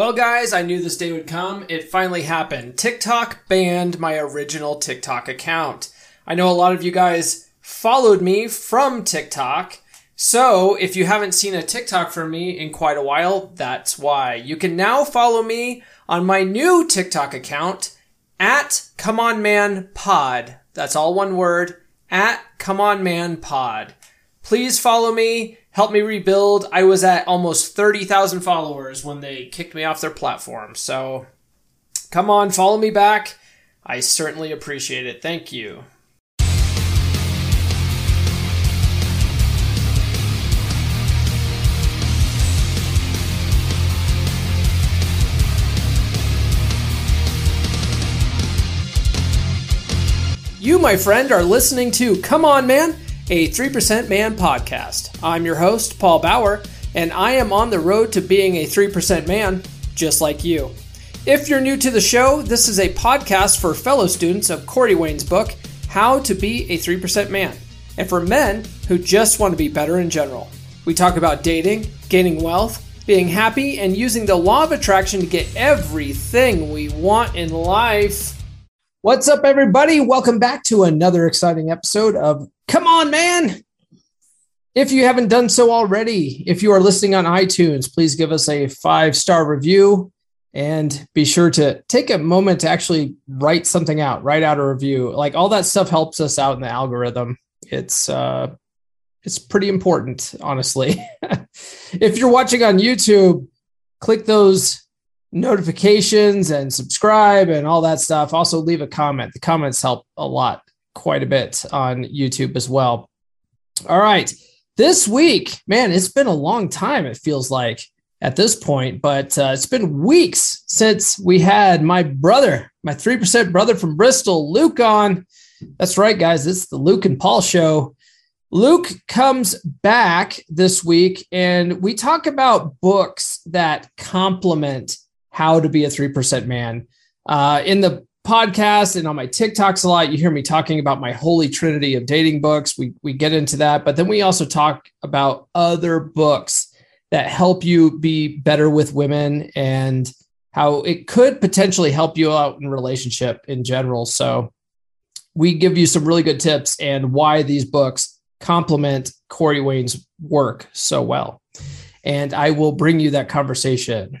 Well, guys, I knew this day would come. It finally happened. TikTok banned my original TikTok account. I know a lot of you guys followed me from TikTok. So if you haven't seen a TikTok from me in quite a while, that's why. You can now follow me on my new TikTok account at Come On Man Pod. That's all one word at Come On Man Pod. Please follow me help me rebuild. I was at almost 30,000 followers when they kicked me off their platform. So come on, follow me back. I certainly appreciate it. Thank you. You, my friend, are listening to Come On Man a 3% Man podcast. I'm your host, Paul Bauer, and I am on the road to being a 3% man, just like you. If you're new to the show, this is a podcast for fellow students of Corey Wayne's book, How to Be a 3% Man, and for men who just want to be better in general. We talk about dating, gaining wealth, being happy, and using the law of attraction to get everything we want in life. What's up, everybody? Welcome back to another exciting episode of Come On Man. If you haven't done so already, if you are listening on iTunes, please give us a five star review and be sure to take a moment to actually write something out, write out a review. Like all that stuff helps us out in the algorithm. It's, uh, it's pretty important, honestly. if you're watching on YouTube, click those notifications and subscribe and all that stuff. Also, leave a comment. The comments help a lot, quite a bit on YouTube as well. All right. This week, man, it's been a long time, it feels like at this point, but uh, it's been weeks since we had my brother, my 3% brother from Bristol, Luke, on. That's right, guys. It's the Luke and Paul show. Luke comes back this week, and we talk about books that complement how to be a 3% man. Uh, in the podcast and on my TikToks a lot, you hear me talking about my holy trinity of dating books. We, we get into that, but then we also talk about other books that help you be better with women and how it could potentially help you out in relationship in general. So we give you some really good tips and why these books complement Corey Wayne's work so well. And I will bring you that conversation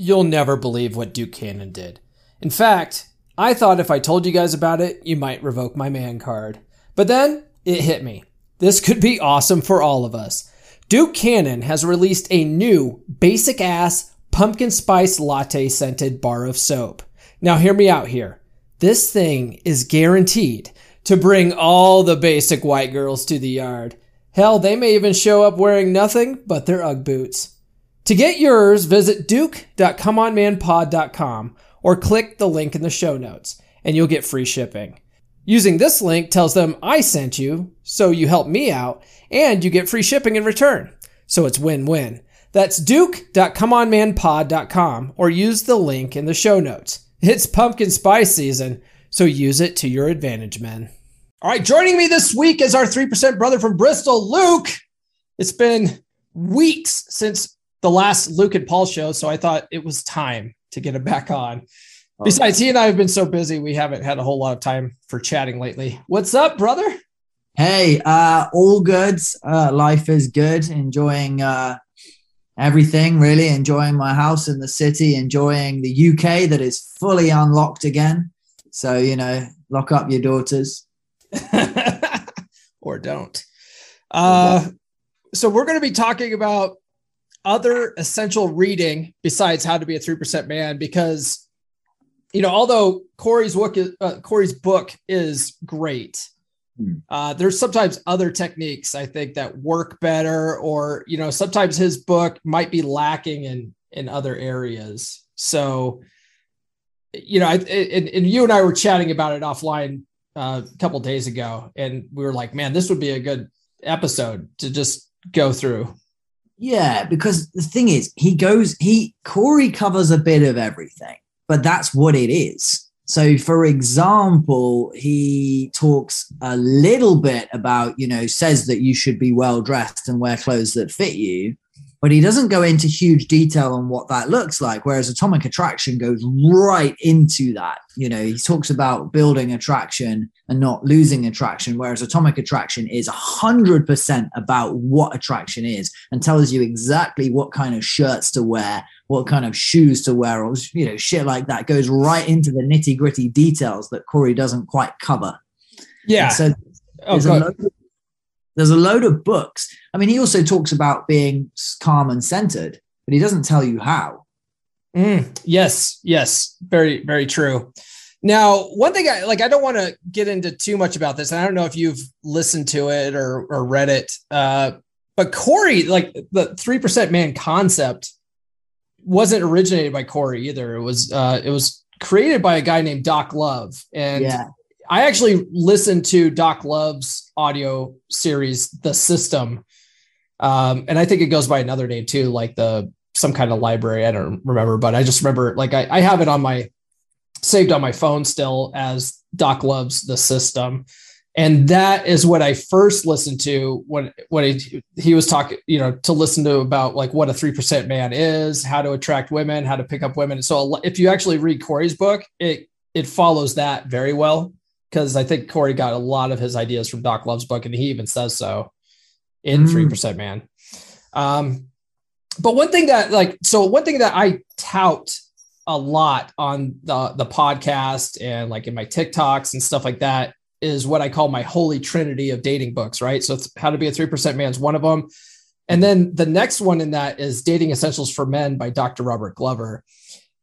You'll never believe what Duke Cannon did. In fact, I thought if I told you guys about it, you might revoke my man card. But then it hit me. This could be awesome for all of us. Duke Cannon has released a new basic ass pumpkin spice latte scented bar of soap. Now hear me out here. This thing is guaranteed to bring all the basic white girls to the yard. Hell, they may even show up wearing nothing but their Ugg boots. To get yours, visit duke.comeonmanpod.com or click the link in the show notes and you'll get free shipping. Using this link tells them I sent you, so you help me out, and you get free shipping in return. So it's win-win. That's duke.comeonmanpod.com or use the link in the show notes. It's pumpkin spice season, so use it to your advantage, men. All right, joining me this week is our 3% brother from Bristol, Luke. It's been weeks since the last Luke and Paul show, so I thought it was time to get him back on. Besides, he and I have been so busy, we haven't had a whole lot of time for chatting lately. What's up, brother? Hey, uh, all good. Uh, life is good. Enjoying uh, everything, really. Enjoying my house in the city, enjoying the UK that is fully unlocked again. So, you know, lock up your daughters. or don't. Uh, so, we're going to be talking about other essential reading besides how to be a 3% man because you know although corey's book is, uh, corey's book is great hmm. uh, there's sometimes other techniques i think that work better or you know sometimes his book might be lacking in in other areas So, you know, I, and, and you and I were chatting about it offline uh, a couple days ago, and we were like, man, this would be a good episode to just go through. Yeah, because the thing is, he goes, he Corey covers a bit of everything, but that's what it is. So, for example, he talks a little bit about, you know, says that you should be well dressed and wear clothes that fit you, but he doesn't go into huge detail on what that looks like. Whereas Atomic Attraction goes right into that. You know, he talks about building attraction and not losing attraction, whereas Atomic Attraction is 100% about what attraction is and tells you exactly what kind of shirts to wear what kind of shoes to wear or you know shit like that goes right into the nitty gritty details that Corey doesn't quite cover. Yeah. so oh, there's, a of, there's, a load of books. I mean, he also talks about being calm and centered, but he doesn't tell you how. Mm, yes, yes, very, very true. Now, one thing I like, I don't want to get into too much about this. And I don't know if you've listened to it or, or read it. Uh, but Corey, like the 3% man concept wasn't originated by Corey either. It was uh, it was created by a guy named Doc Love, and yeah. I actually listened to Doc Love's audio series, The System, um, and I think it goes by another name too, like the some kind of library. I don't remember, but I just remember like I, I have it on my saved on my phone still as Doc Love's The System and that is what I first listened to when when he, he was talking, you know, to listen to about like what a three percent man is, how to attract women, how to pick up women. So if you actually read Corey's book, it it follows that very well because I think Corey got a lot of his ideas from Doc Love's book, and he even says so in mm. Three mm. Percent Man. Um, but one thing that like so one thing that I tout a lot on the the podcast and like in my TikToks and stuff like that is what I call my holy trinity of dating books, right? So it's How to Be a 3% Man is one of them. And then the next one in that is Dating Essentials for Men by Dr. Robert Glover.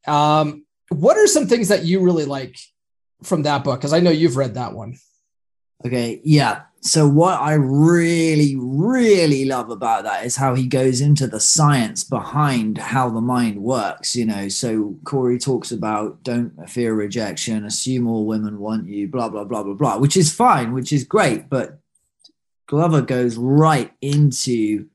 Um, what are some things that you really like from that book? Because I know you've read that one. Okay. Yeah. So, what I really, really love about that is how he goes into the science behind how the mind works. You know, so Corey talks about don't fear rejection, assume all women want you, blah, blah, blah, blah, blah, which is fine, which is great. But Glover goes right into,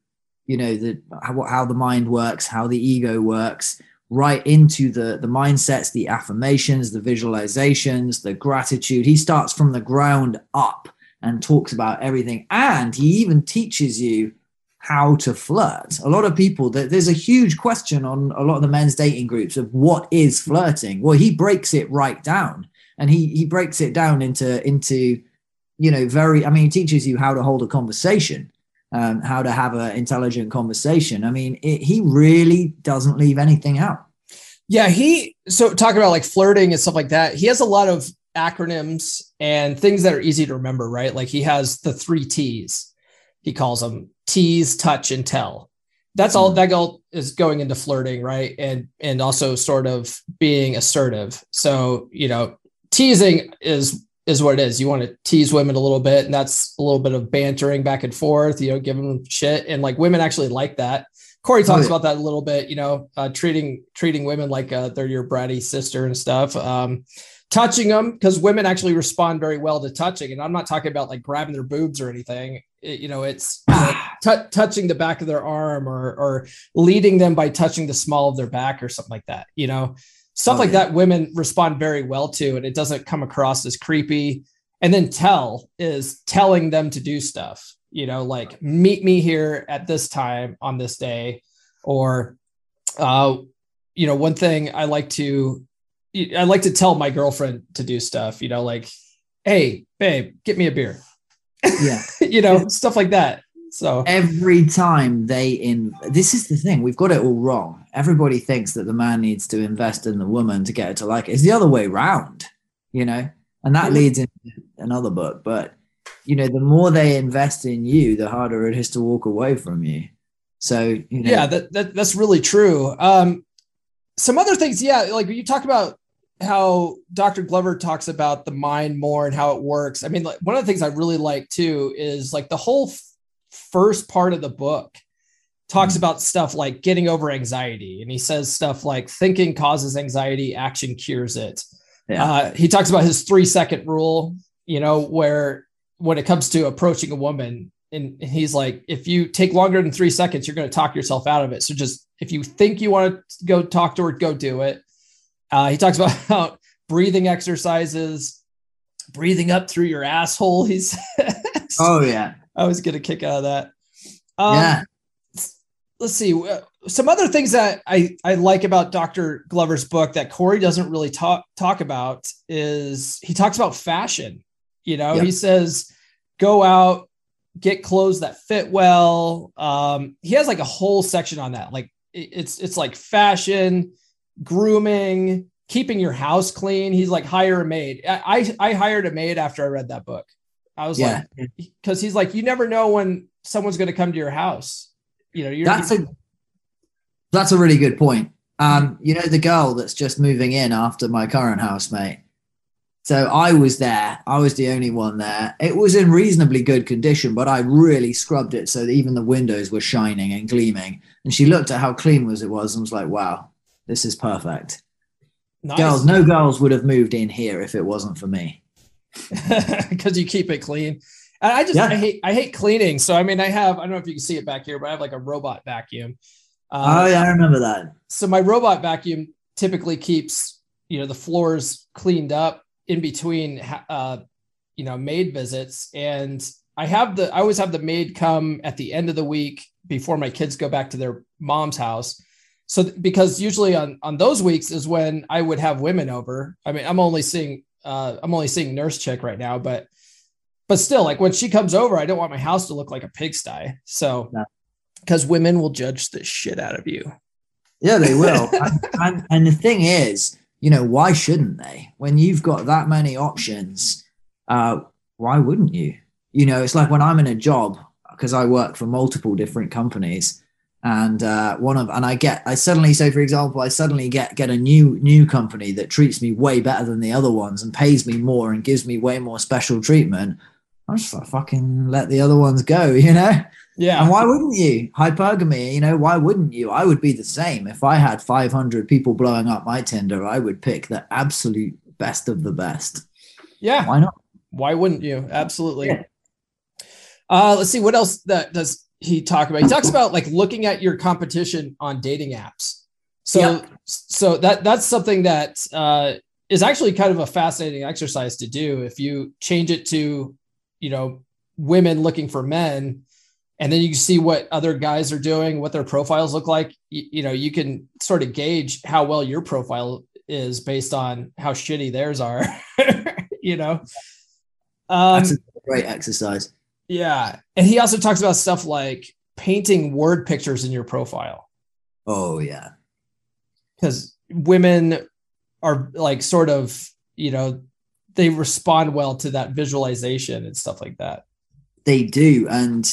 you know, the how, how the mind works, how the ego works, right into the the mindsets, the affirmations, the visualizations, the gratitude. He starts from the ground up and talks about everything. And he even teaches you how to flirt. A lot of people, that there's a huge question on a lot of the men's dating groups of what is flirting. Well, he breaks it right down, and he he breaks it down into into you know very. I mean, he teaches you how to hold a conversation. Um, how to have an intelligent conversation. I mean, it, he really doesn't leave anything out. Yeah, he so talking about like flirting and stuff like that. He has a lot of acronyms and things that are easy to remember, right? Like he has the three T's. He calls them tease, touch, and tell. That's all hmm. that goal is going into flirting, right? And and also sort of being assertive. So, you know, teasing is is what it is. You want to tease women a little bit, and that's a little bit of bantering back and forth, you know, giving them shit. And like women actually like that. Corey talks about that a little bit, you know, uh, treating treating women like uh, they're your bratty sister and stuff. Um, touching them because women actually respond very well to touching and i'm not talking about like grabbing their boobs or anything it, you know it's t- touching the back of their arm or or leading them by touching the small of their back or something like that you know stuff oh, like yeah. that women respond very well to and it doesn't come across as creepy and then tell is telling them to do stuff you know like meet me here at this time on this day or uh you know one thing i like to I like to tell my girlfriend to do stuff, you know, like, hey, babe, get me a beer. Yeah. you know, stuff like that. So every time they in this is the thing, we've got it all wrong. Everybody thinks that the man needs to invest in the woman to get her to like it. It's the other way around, you know, and that leads into another book. But you know, the more they invest in you, the harder it is to walk away from you. So you know, yeah, that, that that's really true. Um, some other things, yeah, like you talk about how Dr. Glover talks about the mind more and how it works. I mean, like one of the things I really like too is like the whole first part of the book talks about stuff like getting over anxiety, and he says stuff like thinking causes anxiety, action cures it. Yeah. Uh, he talks about his three second rule, you know, where when it comes to approaching a woman, and he's like, if you take longer than three seconds, you're going to talk yourself out of it. So just if you think you want to go talk to her, go do it. Uh, he talks about breathing exercises, breathing up through your asshole. He says, Oh yeah. I was getting a kick out of that. Um, yeah. Let's see. uh, Some other things that I, I like about Dr. Glover's book that Corey doesn't really talk talk about is he talks about fashion. You know, Yeah. he says, go out, get clothes that fit well. Um, he has like a whole section on that. Like it's it's like fashion, grooming, keeping your house clean. He's like hire a maid. I I, I hired a maid after I read that book. I was Yeah. like, because he's like, you never know when someone's going to come to your house. You know, you're That's a that's a really good point. Um, you know, the girl that's just moving in after my current housemate. So I was there. I was the only one there. It was in reasonably good condition, but I really scrubbed it so that even the windows were shining and gleaming. And she looked at how clean was it was and was like, "Wow, this is perfect." nice. Girls, no girls would have moved in here if it wasn't for me. because you keep it clean. And I just Yeah. I hate I hate cleaning. So I mean, I have I don't know if you can see it back here, but I have like a robot vacuum. oh Uh, yeah, I remember that. So my robot vacuum typically keeps you know the floors cleaned up in between uh, you know maid visits, and I have the I always have the maid come at the end of the week before my kids go back to their mom's house. So because usually on on those weeks is when I would have women over. I mean, I'm only seeing uh, I'm only seeing nurse chick right now, but but still, like when she comes over, I don't want my house to look like a pigsty. So No. because women will judge the shit out of you. Yeah, they will. and, and, and the thing is, you know, why shouldn't they? When you've got that many options, uh, why wouldn't you? You know, it's like when I'm in a job because I work for multiple different companies, and uh, one of and I get I suddenly say, for example, I suddenly get get a new new company that treats me way better than the other ones and pays me more and gives me way more special treatment. I'm just like fucking let the other ones go, you know. Yeah. And why wouldn't you? Hypergamy, you know, why wouldn't you? I would be the same. If I had 500 people blowing up my Tinder, I would pick the absolute best of the best. Yeah. Why not? Why wouldn't you? Absolutely. Yeah. Uh, let's see what else that does he talk about. He talks about like looking at your competition on dating apps. So Yeah. so that that's something that uh, is actually kind of a fascinating exercise to do. If you change it to, you know, women looking for men, and then you see what other guys are doing, what their profiles look like. You, you know, you can sort of gauge how well your profile is based on how shitty theirs are. you know. Um, That's a great exercise. Yeah. And he also talks about stuff like painting word pictures in your profile Oh, yeah. because women are like sort of, you know, they respond well to that visualization and stuff like that. They do. And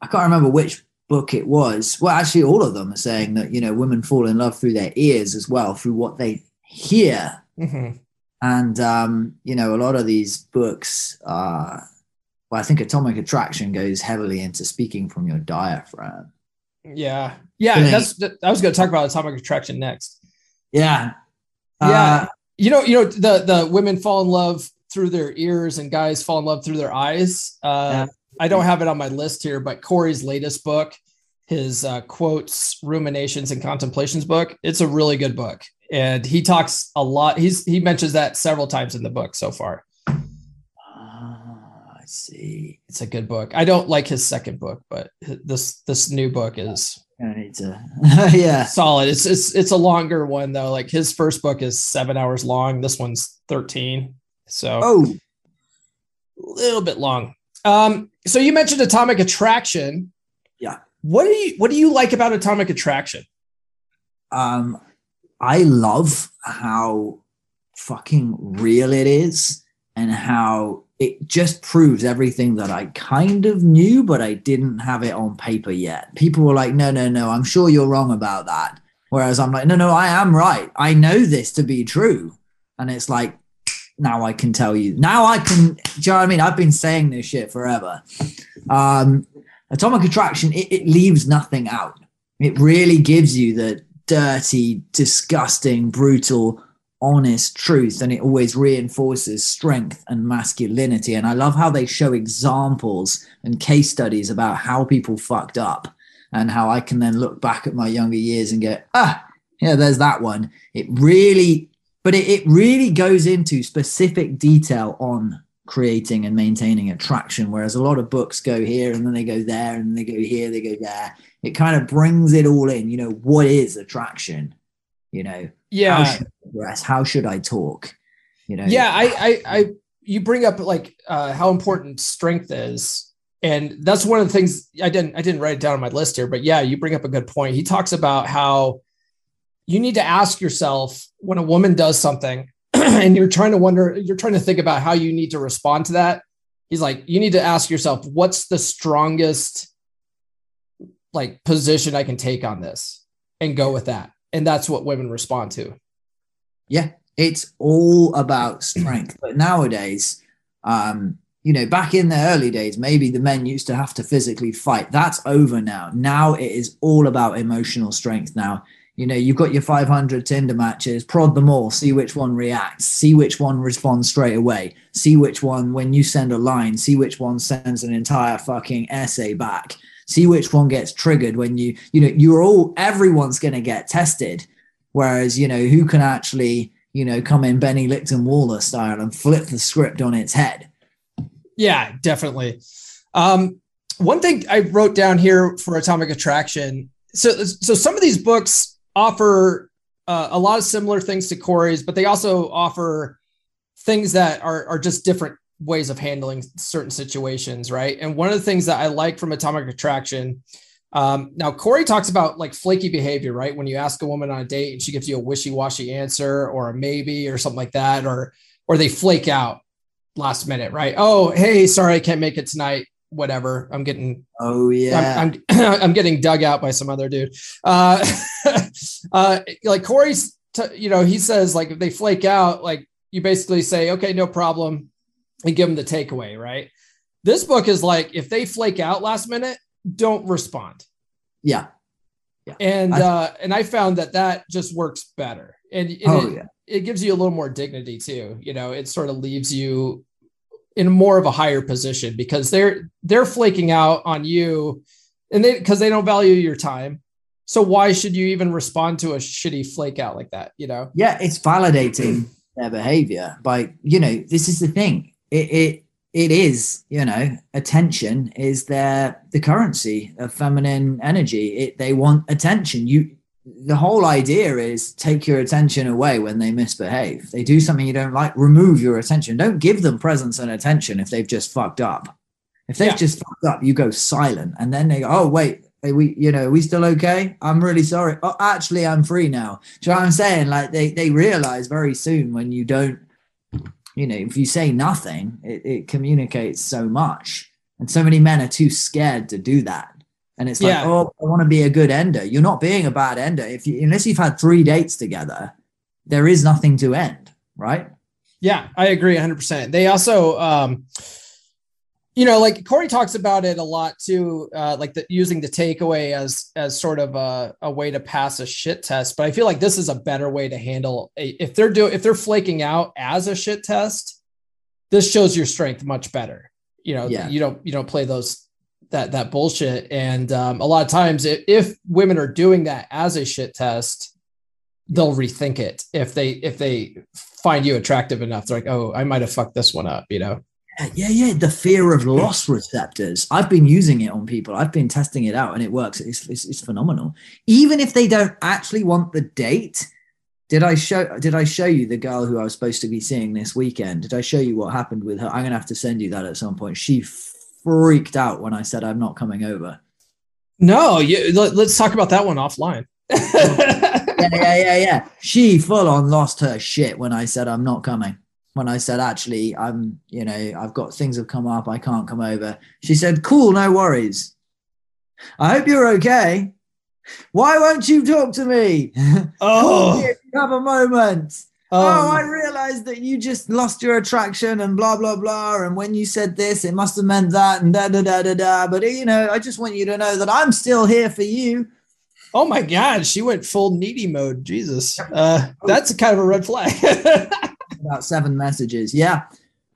I can't remember which book it was. Well, actually, all of them are saying that, you know, women fall in love through their ears as well, through what they hear. Mhm. And, um, you know, a lot of these books are, well, I think Atomic Attraction goes heavily into speaking from your diaphragm. Yeah. Yeah. That's, I was going to talk about atomic attraction next. Yeah. Yeah. Uh, You know, you know, the, the women fall in love through their ears and guys fall in love through their eyes. Uh, Yeah. I don't have it on my list here, but Corey's latest book, his uh, quotes, ruminations, and contemplations book, it's a really good book, and he talks a lot. He's he mentions that several times in the book so far. See. It's a good book. I don't like his second book, but this this new book is I need to. yeah. solid. It's it's it's a longer one though. Like his first book is seven hours long. This one's thirteen, so Oh, a little bit long. Um, so you mentioned atomic attraction. Yeah. What do you what do you like about atomic attraction? um, I love how fucking real it is and how it just proves everything that I kind of knew, but I didn't have it on paper yet. People were like, no, no, no, I'm sure you're wrong about that. Whereas I'm like, no, no, I am right. I know this to be true. And it's like, now I can tell you. Now I can, do you know what I mean? I've been saying this shit forever. Um, atomic attraction, it, it leaves nothing out. it really gives you the dirty, disgusting, brutal, honest truth. And it always reinforces strength and masculinity. And I love how they show examples and case studies about how people fucked up and how I can then look back at my younger years and go, ah, yeah, there's that one. It really, but it, it really goes into specific detail on creating and maintaining attraction. Whereas a lot of books go here and then they go there and they go here, they go there. It kind of brings it all in. You know, what is attraction? You know, yeah. How should I dress? How should I talk? You know, yeah. I, I, I, you bring up like uh, how important strength is, and that's one of the things I didn't, I didn't write it down on my list here, but yeah, you bring up a good point. He talks about how you need to ask yourself when a woman does something and you're trying to wonder, you're trying to think about how you need to respond to that. He's like, you need to ask yourself, what's the strongest like position I can take on this and go with that. And that's what women respond to. Yeah, it's all about strength. but nowadays, um, you know, back in the early days, maybe the men used to have to physically fight. That's over now. Now it is all about emotional strength. Now you know, you've got your 500 Tinder matches, prod them all, see which one reacts, see which one responds straight away, see which one, when you send a line, see which one sends an entire fucking essay back, see which one gets triggered when you, you know, you're all, everyone's going to get tested. Whereas, you know, who can actually, you know, come in Benny Lipton Waller style and flip the script on its head? Yeah, definitely. Um, one thing I wrote down here for Atomic Attraction. So, so some of these books offer uh, a lot of similar things to Corey's, but they also offer things that are, are just different ways of handling certain situations, right? And one of the things that I like from Atomic Attraction, um, now Corey talks about like flaky behavior, right? When you ask a woman on a date and she gives you a wishy-washy answer or a maybe or something like that, or or they flake out last minute, right? Oh, hey, sorry, I can't make it tonight whatever. I'm getting. Oh yeah. I'm I'm, I'm getting dug out by some other dude. Uh, uh, like Corey's, t- you know, he says like if they flake out, like you basically say, okay, no problem, and give them the takeaway, right? This book is like if they flake out last minute, don't respond. Yeah. Yeah. And I, uh, and I found that that just works better, and, and oh, it, yeah. it gives you a little more dignity too. You know, it sort of leaves you in more of a higher position because they're they're flaking out on you and they because they don't value your time so why should you even respond to a shitty flake out like that you know yeah it's validating their behavior by you know this is the thing it, it it is you know attention is their the currency of feminine energy it, they want attention you the whole idea is take your attention away when they misbehave. They do something you don't like, remove your attention. Don't give them presence and attention if they've just fucked up. If they've yeah. just fucked up, you go silent and then they go, oh, wait, are we, you know, are we still okay? I'm really sorry. Oh, actually, I'm free now. Do you know what I'm saying? Like they, they realize very soon when you don't, you know, if you say nothing, it, it communicates so much. And so many men are too scared to do that and it's yeah. like, oh, I want to be a good ender. You're not being a bad ender if you unless you've had three dates together. There is nothing to end, right? Yeah, I agree 100%. They also, um, you know, like Corey talks about it a lot too, uh, like the, using the takeaway as as sort of a, a way to pass a shit test. But I feel like this is a better way to handle a, if they're doing if they're flaking out as a shit test. This shows your strength much better. You know, yeah. you don't you don't play those that that bullshit. And um, a lot of times, if, if women are doing that as a shit test, they'll rethink it if they if they find you attractive enough. They're like, oh, I might have fucked this one up, you know. Yeah, yeah, the fear of loss receptors. I've been using it on people. I've been testing it out, and it works. It's, it's, it's phenomenal. Even if they don't actually want the date, did I show did I show you the girl who I was supposed to be seeing this weekend? Did I show you what happened with her? I'm gonna have to send you that at some point. She freaked out when I said I'm not coming over. No, you, let, us talk about that one offline. yeah, yeah, yeah, yeah. She full on lost her shit when I said I'm not coming. When I said actually I'm, you know, I've got things have come up, I can't come over. She said, "Cool, no worries. I hope you're okay. Why won't you talk to me? Oh, you have a moment." Um, oh, I realized that you just lost your attraction and blah blah blah. And when you said this, it must have meant that and da da da da da. But you know, I just want you to know that I'm still here for you. Oh my God, she went full needy mode. Jesus, uh, that's kind of a red flag. About seven messages. Yeah.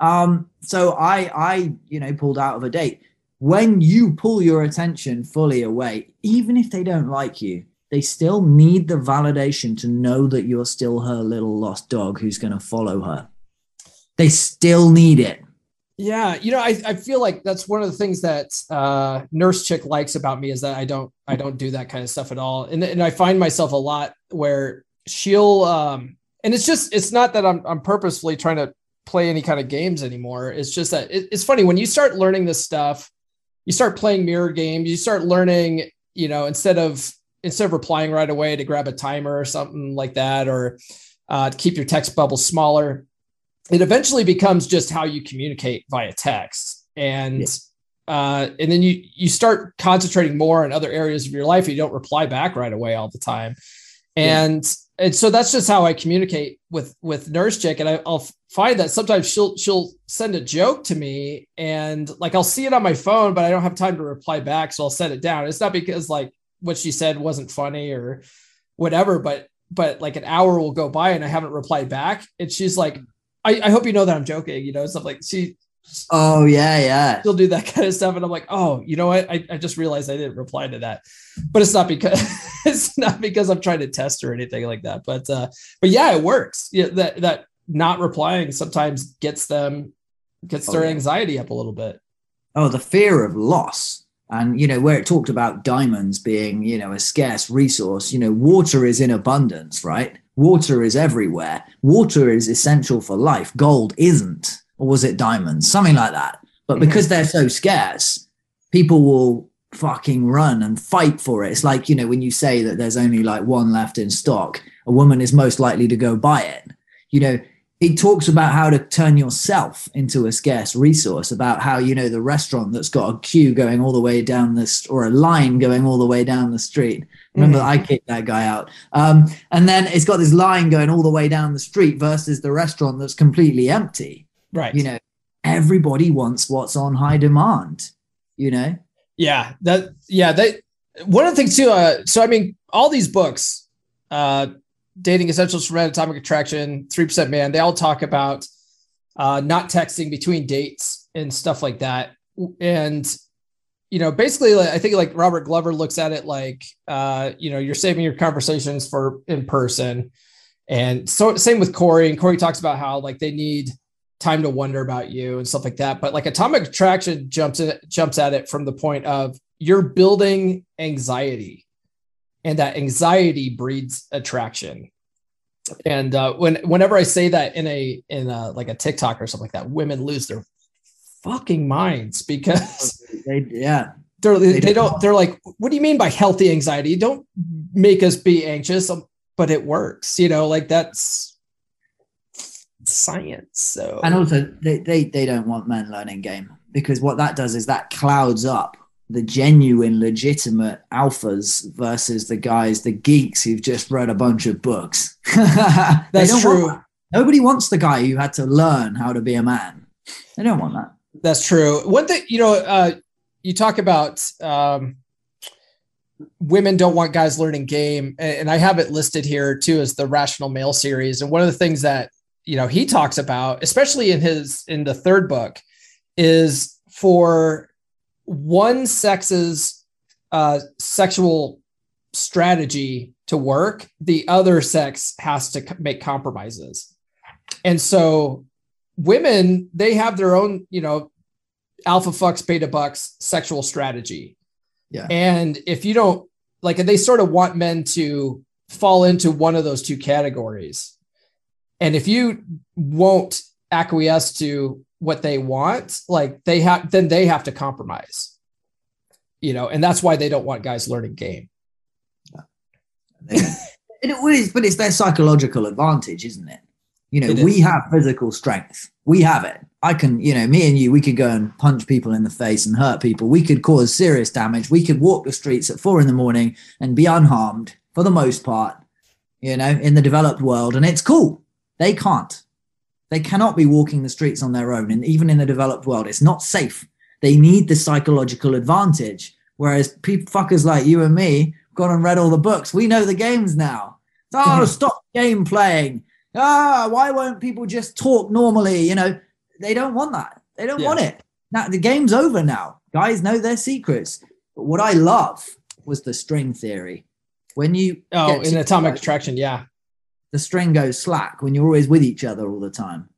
Um, so I, I, you know, pulled out of a date. When you pull your attention fully away, even if they don't like you, they still need the validation to know that you're still her little lost dog who's going to follow her. They still need it. Yeah, you know, I, I feel like that's one of the things that uh, Nurse Chick likes about me is that I don't I don't do that kind of stuff at all, and and I find myself a lot where she'll um, and it's just it's not that I'm I'm purposefully trying to play any kind of games anymore. It's just that it, it's funny when you start learning this stuff, you start playing mirror games, you start learning, you know, instead of instead of replying right away to grab a timer or something like that, or uh, to keep your text bubble smaller it eventually becomes just how you communicate via text and yeah. uh, and then you you start concentrating more on other areas of your life you don't reply back right away all the time and yeah. And so that's just how i communicate with with nurse chick and I, i'll find that sometimes she'll she'll send a joke to me and like i'll see it on my phone but i don't have time to reply back so i'll set it down. It's not because like what she said wasn't funny or whatever but but like an hour will go by and i haven't replied back. And she's like I, I hope you know that I'm joking, you know, stuff like she Oh yeah, yeah. She'll do that kind of stuff. And I'm like, oh, you know what? I, I just realized I didn't reply to that. But it's not because it's not because I'm trying to test or anything like that. But uh, but yeah, it works. Yeah, that that not replying sometimes gets them gets oh, their yeah. anxiety up a little bit. Oh, the fear of loss. And you know, where it talked about diamonds being, you know, a scarce resource, you know, water is in abundance, right? Water is everywhere. Water is essential for life. Gold isn't. Or was it diamonds? Something like that. But mm-hmm. because they're so scarce, people will fucking run and fight for it. It's like, you know, when you say that there's only like one left in stock, a woman is most likely to go buy it. You know, it talks about how to turn yourself into a scarce resource about how you know the restaurant that's got a queue going all the way down this or a line going all the way down the street remember mm. i kicked that guy out um, and then it's got this line going all the way down the street versus the restaurant that's completely empty right you know everybody wants what's on high demand you know yeah that yeah they one of the things too uh, so i mean all these books uh Dating Essentials Men, Atomic Attraction, 3% Man, they all talk about uh, not texting between dates and stuff like that. And, you know, basically, I think like Robert Glover looks at it like, uh, you know, you're saving your conversations for in person. And so, same with Corey. And Corey talks about how like they need time to wonder about you and stuff like that. But like Atomic Attraction jumps in, jumps at it from the point of you're building anxiety and that anxiety breeds attraction. And uh, when whenever i say that in a in a, like a tiktok or something like that women lose their fucking minds because they yeah. they're, they, they don't they're like what do you mean by healthy anxiety? Don't make us be anxious um, but it works you know like that's science so and also they, they they don't want men learning game because what that does is that clouds up the genuine, legitimate alphas versus the guys, the geeks who've just read a bunch of books. That's true. Want, nobody wants the guy who had to learn how to be a man. They don't want that. That's true. One thing, you know, uh, you talk about um, women don't want guys learning game, and I have it listed here too as the Rational Male series. And one of the things that you know he talks about, especially in his in the third book, is for one sex's uh, sexual strategy to work, the other sex has to make compromises. And so women, they have their own, you know, alpha fucks, beta bucks sexual strategy. Yeah. And if you don't like, they sort of want men to fall into one of those two categories. And if you won't acquiesce to what they want, like they have, then they have to compromise. You know, and that's why they don't want guys learning game. Yeah. it is, but it's their psychological advantage, isn't it? You know, we have physical strength. We have it. I can, you know, me and you, we could go and punch people in the face and hurt people. We could cause serious damage. We could walk the streets at four in the morning and be unharmed for the most part, you know, in the developed world. And it's cool. They can't. They cannot be walking the streets on their own. And even in the developed world, it's not safe. They need the psychological advantage. Whereas people fuckers like you and me, gone and read all the books. We know the games now. Oh, stop game playing. Ah, why won't people just talk normally? You know, they don't want that. They don't Yeah. want it. Now the game's over now. Guys know their secrets. But what I love was the string theory. When you Oh, in atomic attraction, yeah. The string goes slack when you're always with each other all the time.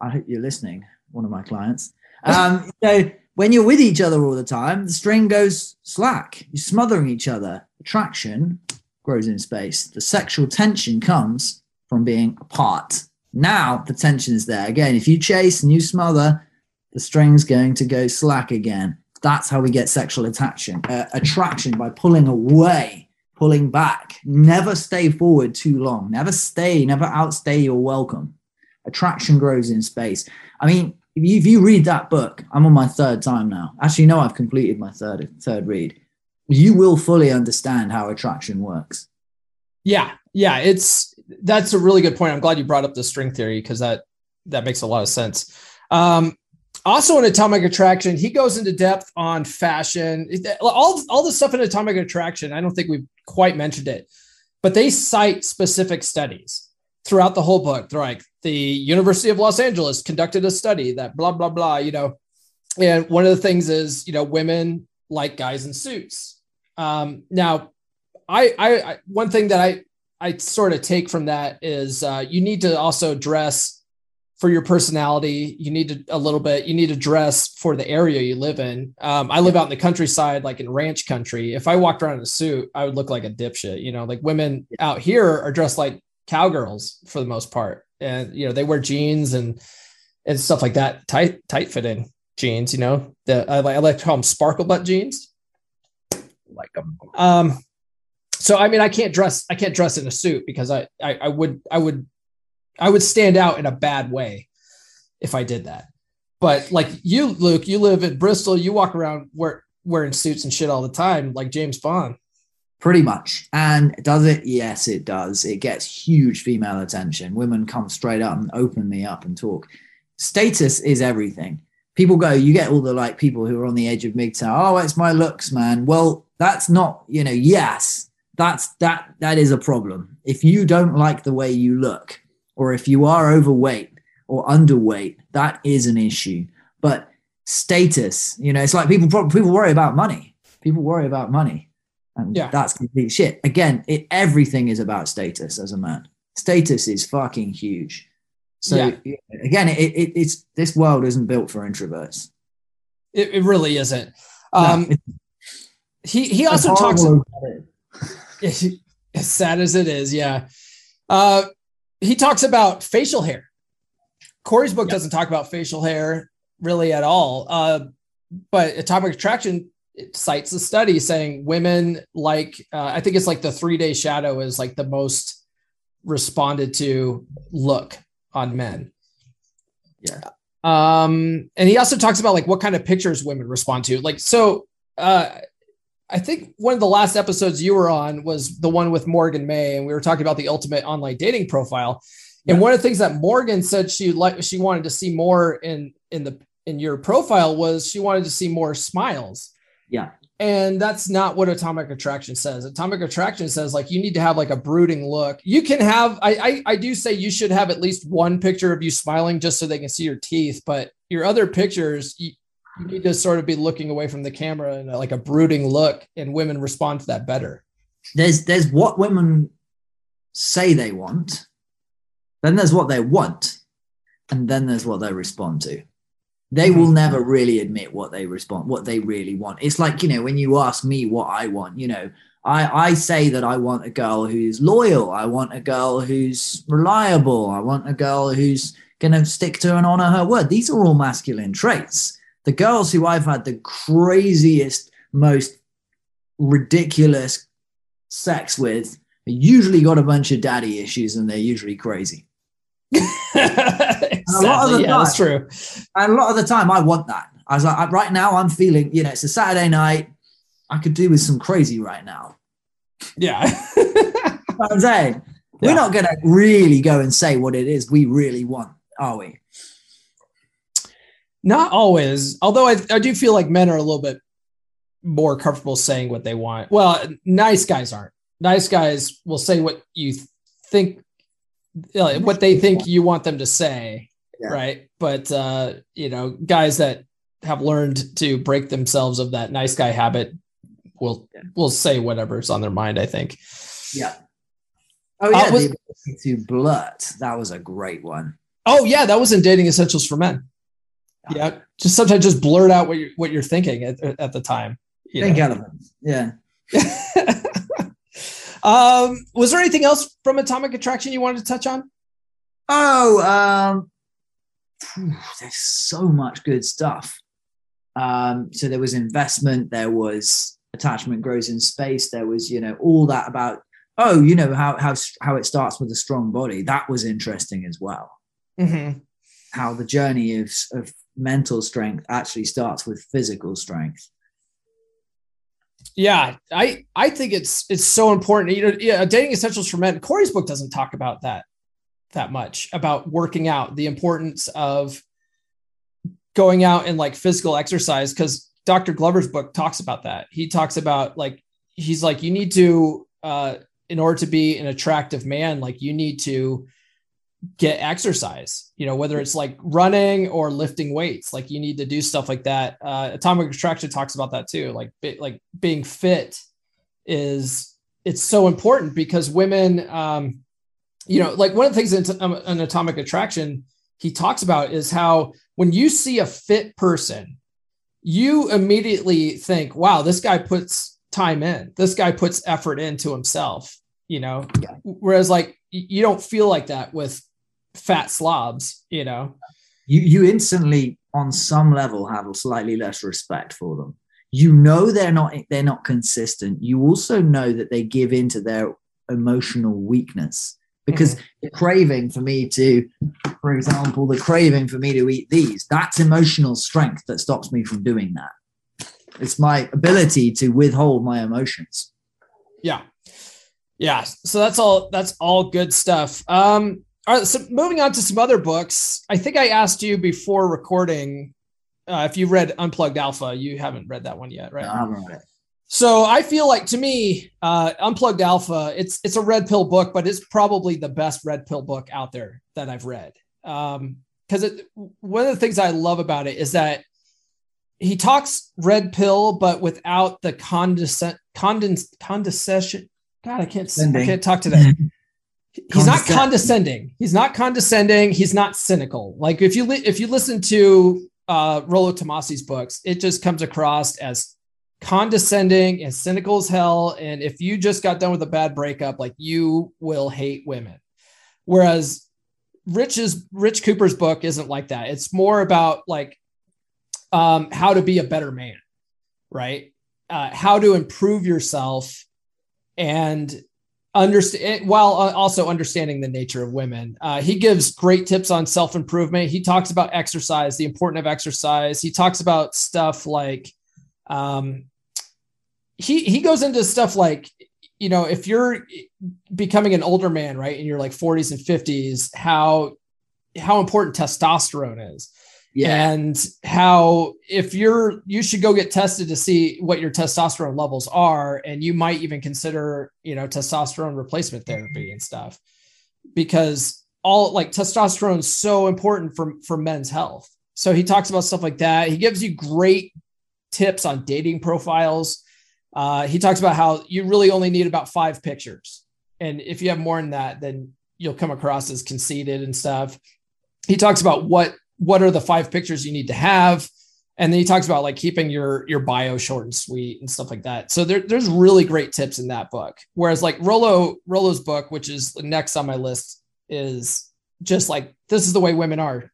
I hope you're listening, one of my clients. Um, so when you're with each other all the time, the string goes slack. You're smothering each other. Attraction grows in space. The sexual tension comes from being apart. Now the tension is there. Again, if you chase and you smother, the string's going to go slack again. That's how we get sexual attraction. Uh, attraction by pulling away pulling back. Never stay forward too long. Never stay, never outstay your welcome. Attraction grows in space. I mean, if you, if you read that book, I'm on my third time now. Actually, no, I've completed my third third read. You will fully understand how attraction works. Yeah, yeah, it's that's a really good point. I'm glad you brought up the string theory because that that makes a lot of sense. Um, also in Atomic Attraction, he goes into depth on fashion, all all the stuff in Atomic Attraction. I don't think we've quite mentioned it, but they cite specific studies throughout the whole book. They're like the University of Los Angeles conducted a study that blah blah blah. You know, and one of the things is you know women like guys in suits. Um, now I, I, I one thing that I I sort of take from that is uh, you need to also dress for your personality. You need to a little bit. You need to dress for the area you live in. Um, I live out in the countryside, like in ranch country. If I walked around in a suit, I would look like a dipshit. You know, like women out here are dressed like cowgirls for the most part, and you know they wear jeans and and stuff like that, tight tight fitting jeans. You know, the I, like- I like to call them sparkle butt jeans. Like them. Um, so I mean, I can't dress. I can't dress in a suit because I, I, I would, I would, I would stand out in a bad way if I did that. But like you, Luke, you live in Bristol. You walk around wear, wearing suits and shit all the time, like James Bond. Pretty much. And does it? Yes, it does. It gets huge female attention. Women come straight up and open me up and talk. Status is everything. People go, you get all the like people who are on the edge of MGTOW. Oh, it's my looks, man. Well, that's not, you know, yes, that's that that is a problem. If you don't like the way you look, or if you are overweight or underweight, that is an issue. But status, you know, it's like people people worry about money. People worry about money. And Yeah. that's complete shit. Again, it everything is about status as a man. Status is fucking huge. So Yeah. again, it, it, it's this world isn't built for introverts. It, it really isn't. Um, it's he he also talks. About it. as sad as it is, yeah. Uh, he talks about facial hair. Corey's book Yeah. doesn't talk about facial hair really at all. Uh, but Atomic Attraction it cites a study saying women like, uh, I think it's like the three day shadow is like the most responded to look on men. Yeah. Um, and he also talks about like what kind of pictures women respond to. Like, so, uh, I think one of the last episodes you were on was the one with Morgan May, and we were talking about the ultimate online dating profile. And one of the things that Morgan said she like she wanted to see more in in the in your profile was she wanted to see more smiles. Yeah. And that's not what atomic attraction says. Atomic attraction says like you need to have like a brooding look. You can have I I, I do say you should have at least one picture of you smiling just so they can see your teeth, but your other pictures you, you need to sort of be looking away from the camera and uh, like a brooding look and women respond to that better. there's there's what women say they want, then there's what they want, and then there's what they respond to. They will never really admit what they respond, what they really want. It's like, you know, when you ask me what I want, you know, I, I say that I want a girl who's loyal. I want a girl who's reliable. I want a girl who's going to stick to and honor her word. These are all masculine traits. The girls who I've had the craziest, most ridiculous sex with usually got a bunch of daddy issues and they're usually crazy. Sadly, lot of the yeah, that's true. And a lot of the time I want that. I was like, uh, right now I'm feeling, you know, it's a Saturday night. I could do with some crazy right now. Yeah. You know what I'm saying? Yeah. We're not going to really go and say what it is we really want, are we? Not always, although I, I do feel like men are a little bit more comfortable saying what they want. Well, nice guys aren't. Nice guys will say what you think, uh, what they think you want them to say, yeah. right? But uh, you know, guys that have learned to break themselves of that nice guy habit will yeah. will say whatever's on their mind. I think. Yeah. Oh yeah, uh, was, to blurt. That was a great one. Oh yeah, that was in Dating Essentials for Men. Yeah, just sometimes just blurt out what you're what you're thinking at, at the time. Think elements. Yeah. um, was there anything else from Atomic Attraction you wanted to touch on? Oh, um, there's so much good stuff. Um, so there was investment, there was attachment grows in space, there was, you know, all that about, oh, you know, how how how it starts with a strong body. That was interesting as well. Mm-hmm. How the journey of, of mental strength actually starts with physical strength. Yeah, I I think it's it's so important. You know, yeah, dating essentials for men. Corey's book doesn't talk about that that much about working out, the importance of going out and like physical exercise because Dr. Glover's book talks about that. He talks about like he's like you need to uh in order to be an attractive man, like you need to get exercise you know whether it's like running or lifting weights like you need to do stuff like that. Uh, atomic attraction talks about that too. Like be, like being fit is it's so important because women um you know like one of the things in an atomic attraction he talks about is how when you see a fit person you immediately think wow this guy puts time in. This guy puts effort into himself you know? Yeah. whereas like you don't feel like that with fat slobs, you know. You you instantly on some level have a slightly less respect for them. You know they're not they're not consistent. You also know that they give into their emotional weakness because mm-hmm. the craving for me to for example the craving for me to eat these that's emotional strength that stops me from doing that it's my ability to withhold my emotions yeah yeah so that's all that's all good stuff um all right, so moving on to some other books. I think I asked you before recording uh, if you read Unplugged Alpha. You haven't read that one yet, right? No, I haven't read it. So I feel like to me, uh, Unplugged Alpha, it's it's a red pill book, but it's probably the best red pill book out there that I've read. Because um, one of the things I love about it is that he talks red pill, but without the condescend condens condescension. God, I can't I can't talk to that. he's not condescending. He's not condescending. He's not cynical. Like if you li- if you listen to uh, Rollo Tomassi's books, it just comes across as condescending and cynical as hell. And if you just got done with a bad breakup, like you will hate women. Whereas Rich's Rich Cooper's book isn't like that. It's more about like um, how to be a better man, right? Uh, how to improve yourself and understand while uh, also understanding the nature of women. Uh, he gives great tips on self improvement. He talks about exercise, the importance of exercise. He talks about stuff like, um, he he goes into stuff like, you know, if you're becoming an older man, right, in your like 40s and 50s, how how important testosterone is yeah. and how if you're you should go get tested to see what your testosterone levels are and you might even consider you know testosterone replacement therapy and stuff. Because all like testosterone is so important for for men's health. So he talks about stuff like that. He gives you great tips on dating profiles. Uh, he talks about how you really only need about five pictures. And if you have more than that then you'll come across as conceited and stuff. He talks about what what are the five pictures you need to have? And then he talks about like keeping your your bio short and sweet and stuff like that. So there, there's really great tips in that book. Whereas like rollo rollo's book which is next on my list is just like this is the way women are.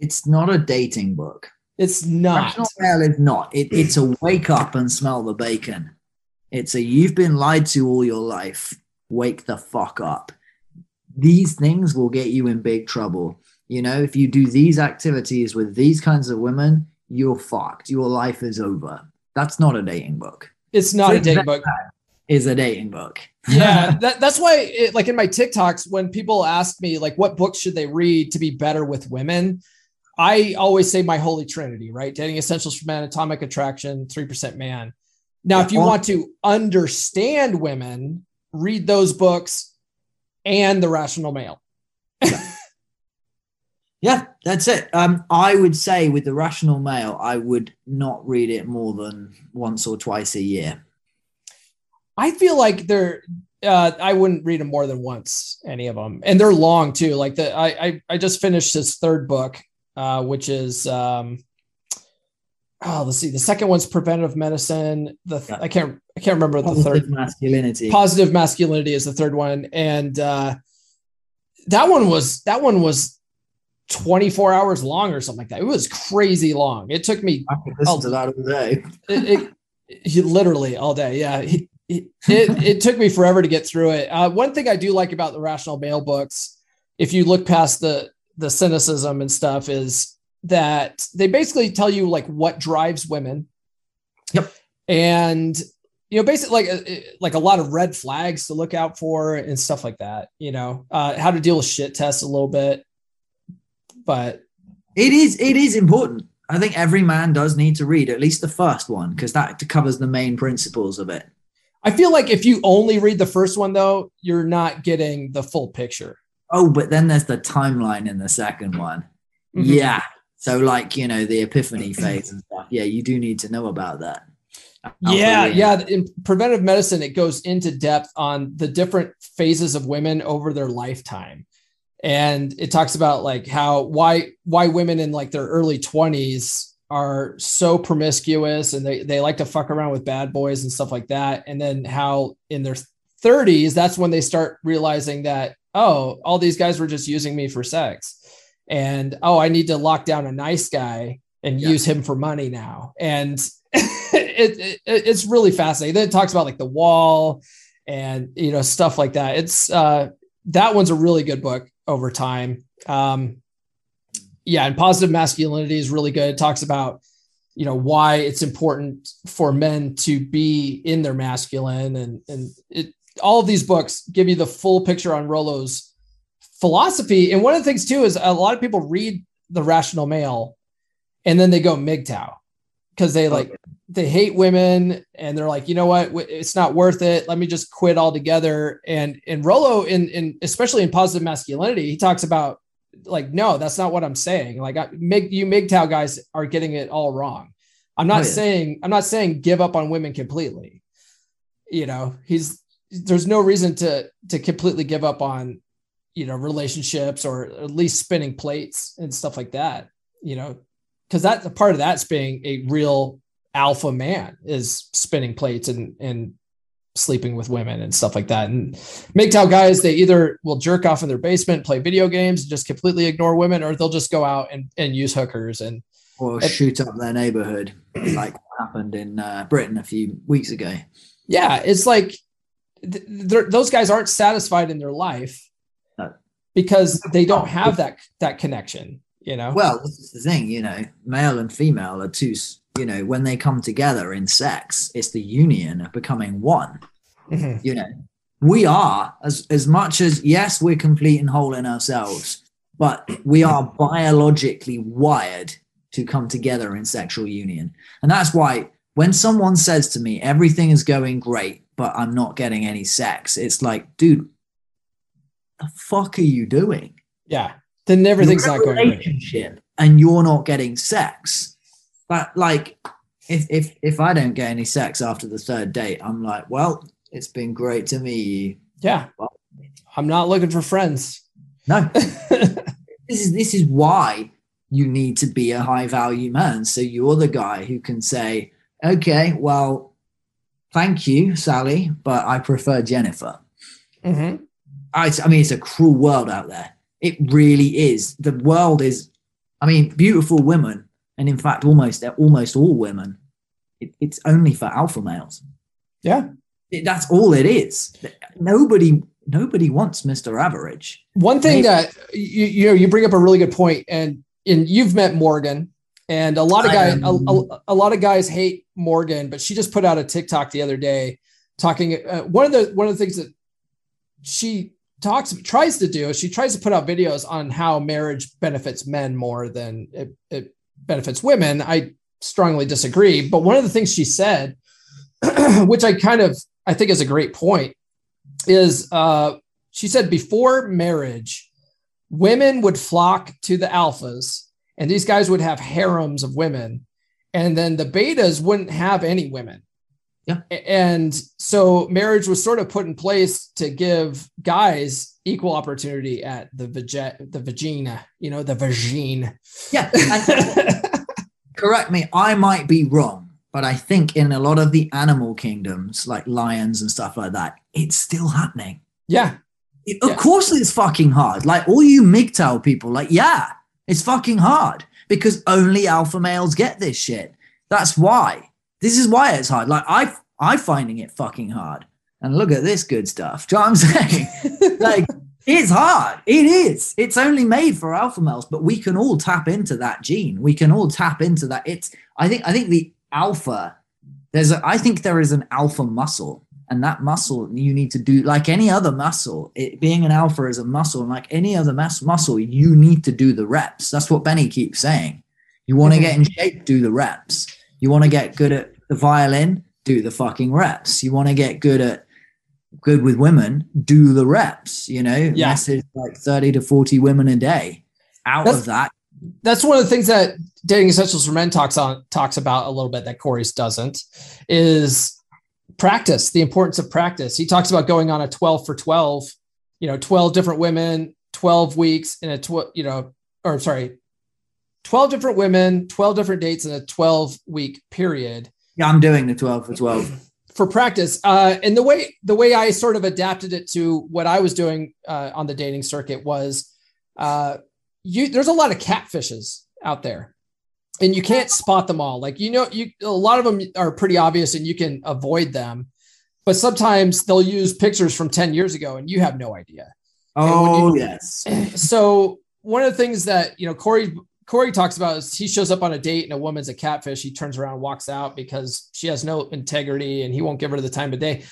It's not a dating book. It's not. Rational is not. It, it's a wake up and smell the bacon. It's a you've been lied to all your life. Wake the fuck up. These things will get you in big trouble you know, if you do these activities with these kinds of women, you're fucked. Your life is over. That's not a dating book. It's not a dating book. Is a dating book. yeah, that, that's why, it, like in my TikToks, when people ask me like what books should they read to be better with women, I always say my holy trinity, right? Dating Essentials for Men, Atomic Attraction, 3% Man. Now, if you want to understand women, read those books and The Rational Male. yeah, that's it. Um, I would say with The Rational Male, I would not read it more than once or twice a year. I feel like they're uh, I wouldn't read them more than once, any of them, and they're long too. Like the I I, I just finished his third book, uh, which is um, oh let's see, the second one's preventive medicine. The th- yeah. I can't I can't remember positive the third masculinity. Positive masculinity is the third one, and uh, that one was that one was 24 hours long or something like that. It was crazy long. It took me. I to that all day. it, it, literally all day. Yeah. He, it, it, took me forever to get through it. Uh, one thing I do like about the Rational Male books, if you look past the the cynicism and stuff, is that they basically tell you like what drives women. Yep. And you know, basically like uh, uh, like a lot of red flags to look out for and stuff like that. You know, uh, how to deal with shit tests a little bit. But it is it is important. I think every man does need to read at least the first one because that covers the main principles of it. I feel like if you only read the first one, though, you're not getting the full picture. Oh, but then there's the timeline in the second one. Mm-hmm. Yeah. So, like, you know, the epiphany phase and stuff. Yeah, you do need to know about that. yeah, yeah. In preventive medicine, it goes into depth on the different phases of women over their lifetime. And it talks about like how why why women in like their early 20s are so promiscuous and they, they like to fuck around with bad boys and stuff like that. And then how in their 30s, that's when they start realizing that, oh, all these guys were just using me for sex. And oh, I need to lock down a nice guy and yeah. use him for money now. And it, it, it's really fascinating. Then it talks about like the wall and you know stuff like that. It's uh that one's a really good book over time. Um yeah, and positive masculinity is really good. It talks about you know why it's important for men to be in their masculine and and it all of these books give you the full picture on Rollo's philosophy. And one of the things too is a lot of people read the rational male and then they go MGTOW because they like they hate women and they're like, you know what, it's not worth it. Let me just quit altogether. And and Rollo in in especially in positive masculinity, he talks about like, no, that's not what I'm saying. Like, I, Mig, you MGTOW guys are getting it all wrong. I'm not oh, yeah. saying I'm not saying give up on women completely. You know, he's there's no reason to to completely give up on you know relationships or at least spinning plates and stuff like that. You know, because that's a part of that's being a real alpha man is spinning plates and and sleeping with women and stuff like that. And MGTOW guys, they either will jerk off in their basement, play video games, and just completely ignore women, or they'll just go out and, and use hookers and or and, shoot up their neighborhood, like happened in uh, Britain a few weeks ago. Yeah, it's like th- those guys aren't satisfied in their life no. because they don't have that that connection. You know. Well, this is the thing. You know, male and female are two you know, when they come together in sex, it's the union of becoming one. Mm-hmm. You know, we are as as much as yes, we're complete and whole in ourselves, but we are biologically wired to come together in sexual union. And that's why when someone says to me, everything is going great, but I'm not getting any sex, it's like, dude, the fuck are you doing? Yeah. Then everything's not going relationship and you're not getting sex but like, if if if I don't get any sex after the third date, I'm like, well, it's been great to meet you. Yeah, well, I'm not looking for friends. No, this is this is why you need to be a high value man. So you're the guy who can say, okay, well, thank you, Sally, but I prefer Jennifer. Mm-hmm. I, I mean, it's a cruel world out there. It really is. The world is, I mean, beautiful women and in fact, almost almost all women, it, it's only for alpha males. Yeah, it, that's all it is. Nobody nobody wants Mister Average. One thing that you you know you bring up a really good point, and and you've met Morgan, and a lot of guys a, a, a, lot of guys hate Morgan, but she just put out a TikTok the other day talking. Uh, one of the one of the things that she talks tries to do she tries to put out videos on how marriage benefits men more than it, it benefits women. I strongly disagree but one of the things she said which i kind of i think is a great point is uh, she said before marriage women would flock to the alphas and these guys would have harems of women and then the betas wouldn't have any women yeah. And so marriage was sort of put in place to give guys equal opportunity at the vag- the vagina, you know, the vagine. Yeah. correct me, I might be wrong, but I think in a lot of the animal kingdoms, like lions and stuff like that, it's still happening. Yeah. It, of yeah. course it's fucking hard. Like all you MGTOW people, like, yeah, it's fucking hard because only alpha males get this shit. That's why. This is why it's hard. Like I, I'm finding it fucking hard. And look at this good stuff. Do you know what I'm saying? like it's hard. It is. It's only made for alpha males, but we can all tap into that gene. We can all tap into that. It's. I think. I think the alpha. There's. A, I think there is an alpha muscle, and that muscle you need to do like any other muscle. It, being an alpha is a muscle, and like any other mass muscle, you need to do the reps. That's what Benny keeps saying. You want to get in shape, do the reps. You want to get good at the violin, do the fucking reps. You want to get good at good with women, do the reps, you know, yeah. message like 30 to 40 women a day. Out that's, of that. That's one of the things that dating essentials for men talks on talks about a little bit that Corey's doesn't is practice, the importance of practice. He talks about going on a 12 for 12, you know, 12 different women, 12 weeks in a 12, you know, or sorry, 12 different women, 12 different dates in a 12 week period. Yeah, I'm doing the 12 for 12 for practice. Uh, and the way the way I sort of adapted it to what I was doing uh, on the dating circuit was uh, you there's a lot of catfishes out there. And you can't spot them all. Like you know, you a lot of them are pretty obvious and you can avoid them. But sometimes they'll use pictures from 10 years ago and you have no idea. Oh, you, yes. So one of the things that you know Corey Corey talks about is he shows up on a date and a woman's a catfish. He turns around, walks out because she has no integrity and he won't give her the time of day.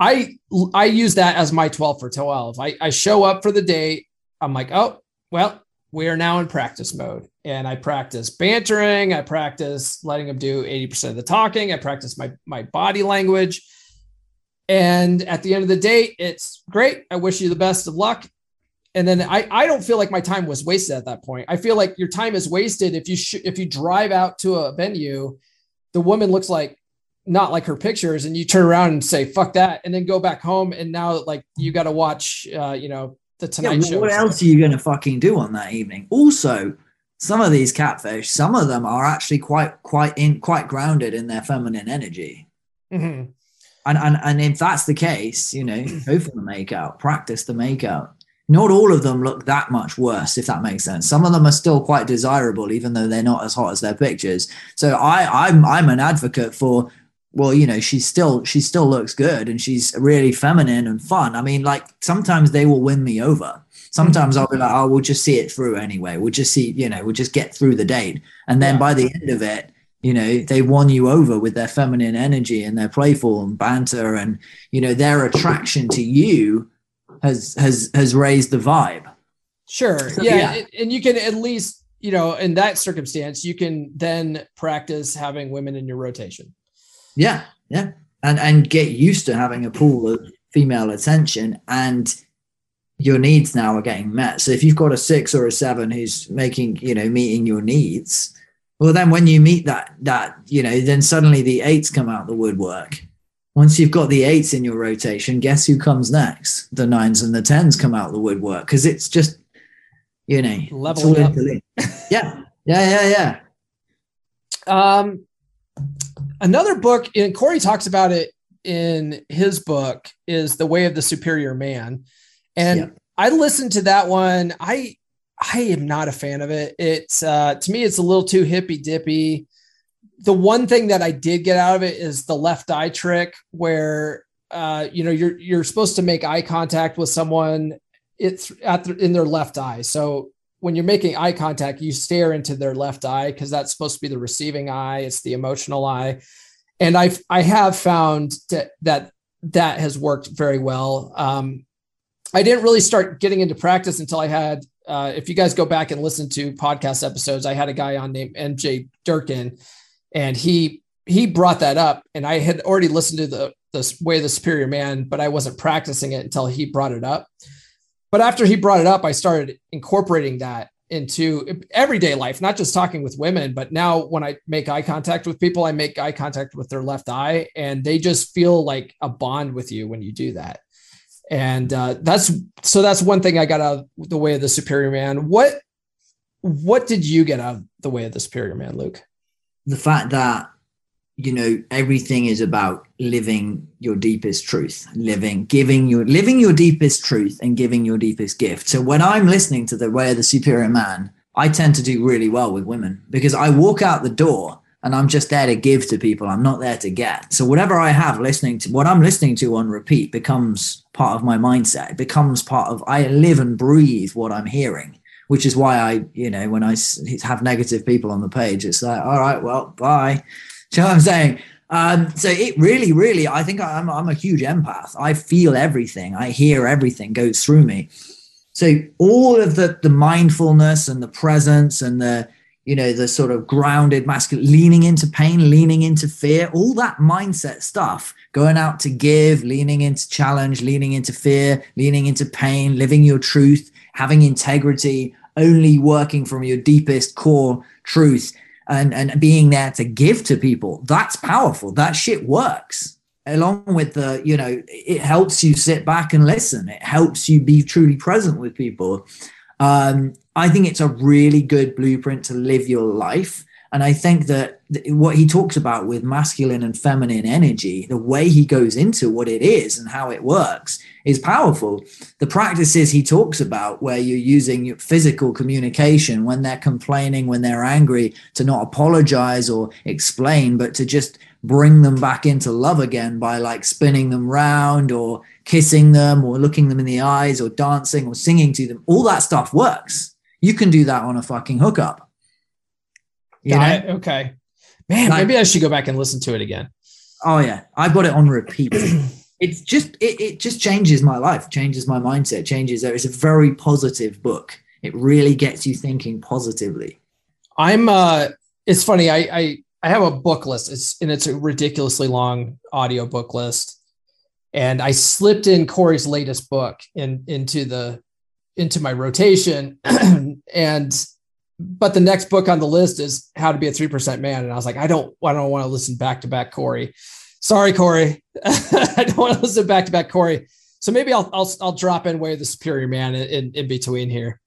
I I use that as my 12 for 12. I, I show up for the date. I'm like, oh, well, we are now in practice mode. And I practice bantering. I practice letting him do 80% of the talking. I practice my my body language. And at the end of the day, it's great. I wish you the best of luck and then I, I don't feel like my time was wasted at that point. I feel like your time is wasted if you sh- if you drive out to a venue, the woman looks like not like her pictures, and you turn around and say "fuck that," and then go back home, and now like you got to watch, uh, you know, the Tonight yeah, Show. What else are you going to fucking do on that evening? Also, some of these catfish, some of them are actually quite quite in quite grounded in their feminine energy. Mm-hmm. And, and and if that's the case, you know, go for the makeout, practice the makeout not all of them look that much worse, if that makes sense. Some of them are still quite desirable, even though they're not as hot as their pictures. So I, I'm I'm an advocate for well, you know, she's still she still looks good and she's really feminine and fun. I mean, like sometimes they will win me over. Sometimes I'll be like, oh, we'll just see it through anyway. We'll just see, you know, we'll just get through the date. And then yeah. by the end of it, you know, they won you over with their feminine energy and their playful and banter and, you know, their attraction to you has has has raised the vibe. Sure. So, yeah. yeah. And you can at least, you know, in that circumstance, you can then practice having women in your rotation. Yeah. Yeah. And and get used to having a pool of female attention and your needs now are getting met. So if you've got a six or a seven who's making, you know, meeting your needs, well then when you meet that that, you know, then suddenly the eights come out the woodwork once you've got the eights in your rotation, guess who comes next? The nines and the tens come out the woodwork because it's just, you know, leveling up. yeah, yeah, yeah, yeah. Um, another book, and Corey talks about it in his book, is The Way of the Superior Man, and yeah. I listened to that one. I I am not a fan of it. It's uh, to me, it's a little too hippy dippy the one thing that I did get out of it is the left eye trick where uh, you know you're you're supposed to make eye contact with someone it's at the, in their left eye. So when you're making eye contact, you stare into their left eye because that's supposed to be the receiving eye. It's the emotional eye, and I've I have found that that that has worked very well. Um, I didn't really start getting into practice until I had. Uh, if you guys go back and listen to podcast episodes, I had a guy on named MJ Durkin, and he he brought that up, and I had already listened to the the way of the superior man, but I wasn't practicing it until he brought it up. But after he brought it up, I started incorporating that into everyday life, not just talking with women, but now when I make eye contact with people, I make eye contact with their left eye, and they just feel like a bond with you when you do that. And uh, that's so that's one thing I got out of the way of the superior man. What what did you get out of the way of the superior man, Luke? The fact that you know everything is about living your deepest truth living giving your living your deepest truth and giving your deepest gift. So when i'm listening to the way of the superior man i tend to do really well with women because i walk out the door and i'm just there to give to people. I'm not there to get. So whatever i have listening to what i'm listening to on repeat becomes part of my mindset. It becomes part of i live and breathe what i'm hearing which is why i you know when i have negative people on the page it's like all right well bye you know what I'm saying? Um, so it really, really, I think I'm, I'm a huge empath. I feel everything. I hear everything goes through me. So all of the the mindfulness and the presence and the you know the sort of grounded masculine leaning into pain leaning into fear all that mindset stuff going out to give leaning into challenge leaning into fear leaning into pain living your truth having integrity only working from your deepest core truth and, and being there to give to people, that's powerful. That shit works. Along with the, you know, it helps you sit back and listen. It helps you be truly present with people. Um, I think it's a really good blueprint to live your life. And I think that what he talks about with masculine and feminine energy, the way he goes into what it is and how it works is powerful. The practices he talks about, where you're using physical communication when they're complaining, when they're angry, to not apologize or explain, but to just bring them back into love again by like spinning them round or kissing them or looking them in the eyes or dancing or singing to them. All that stuff works. You can do that on a fucking hookup. You know? Okay. Man, like, maybe I should go back and listen to it again. Oh yeah. I've got it on repeat. it's just it, it just changes my life changes my mindset changes it's a very positive book it really gets you thinking positively i'm uh it's funny i i i have a book list it's and it's a ridiculously long audio book list and i slipped in corey's latest book in into the into my rotation and but the next book on the list is how to be a 3% man and i was like i don't i don't want to listen back to back corey Sorry, Corey. I don't want to listen back to back Corey. So maybe I'll I'll I'll drop in way of the superior man in, in between here.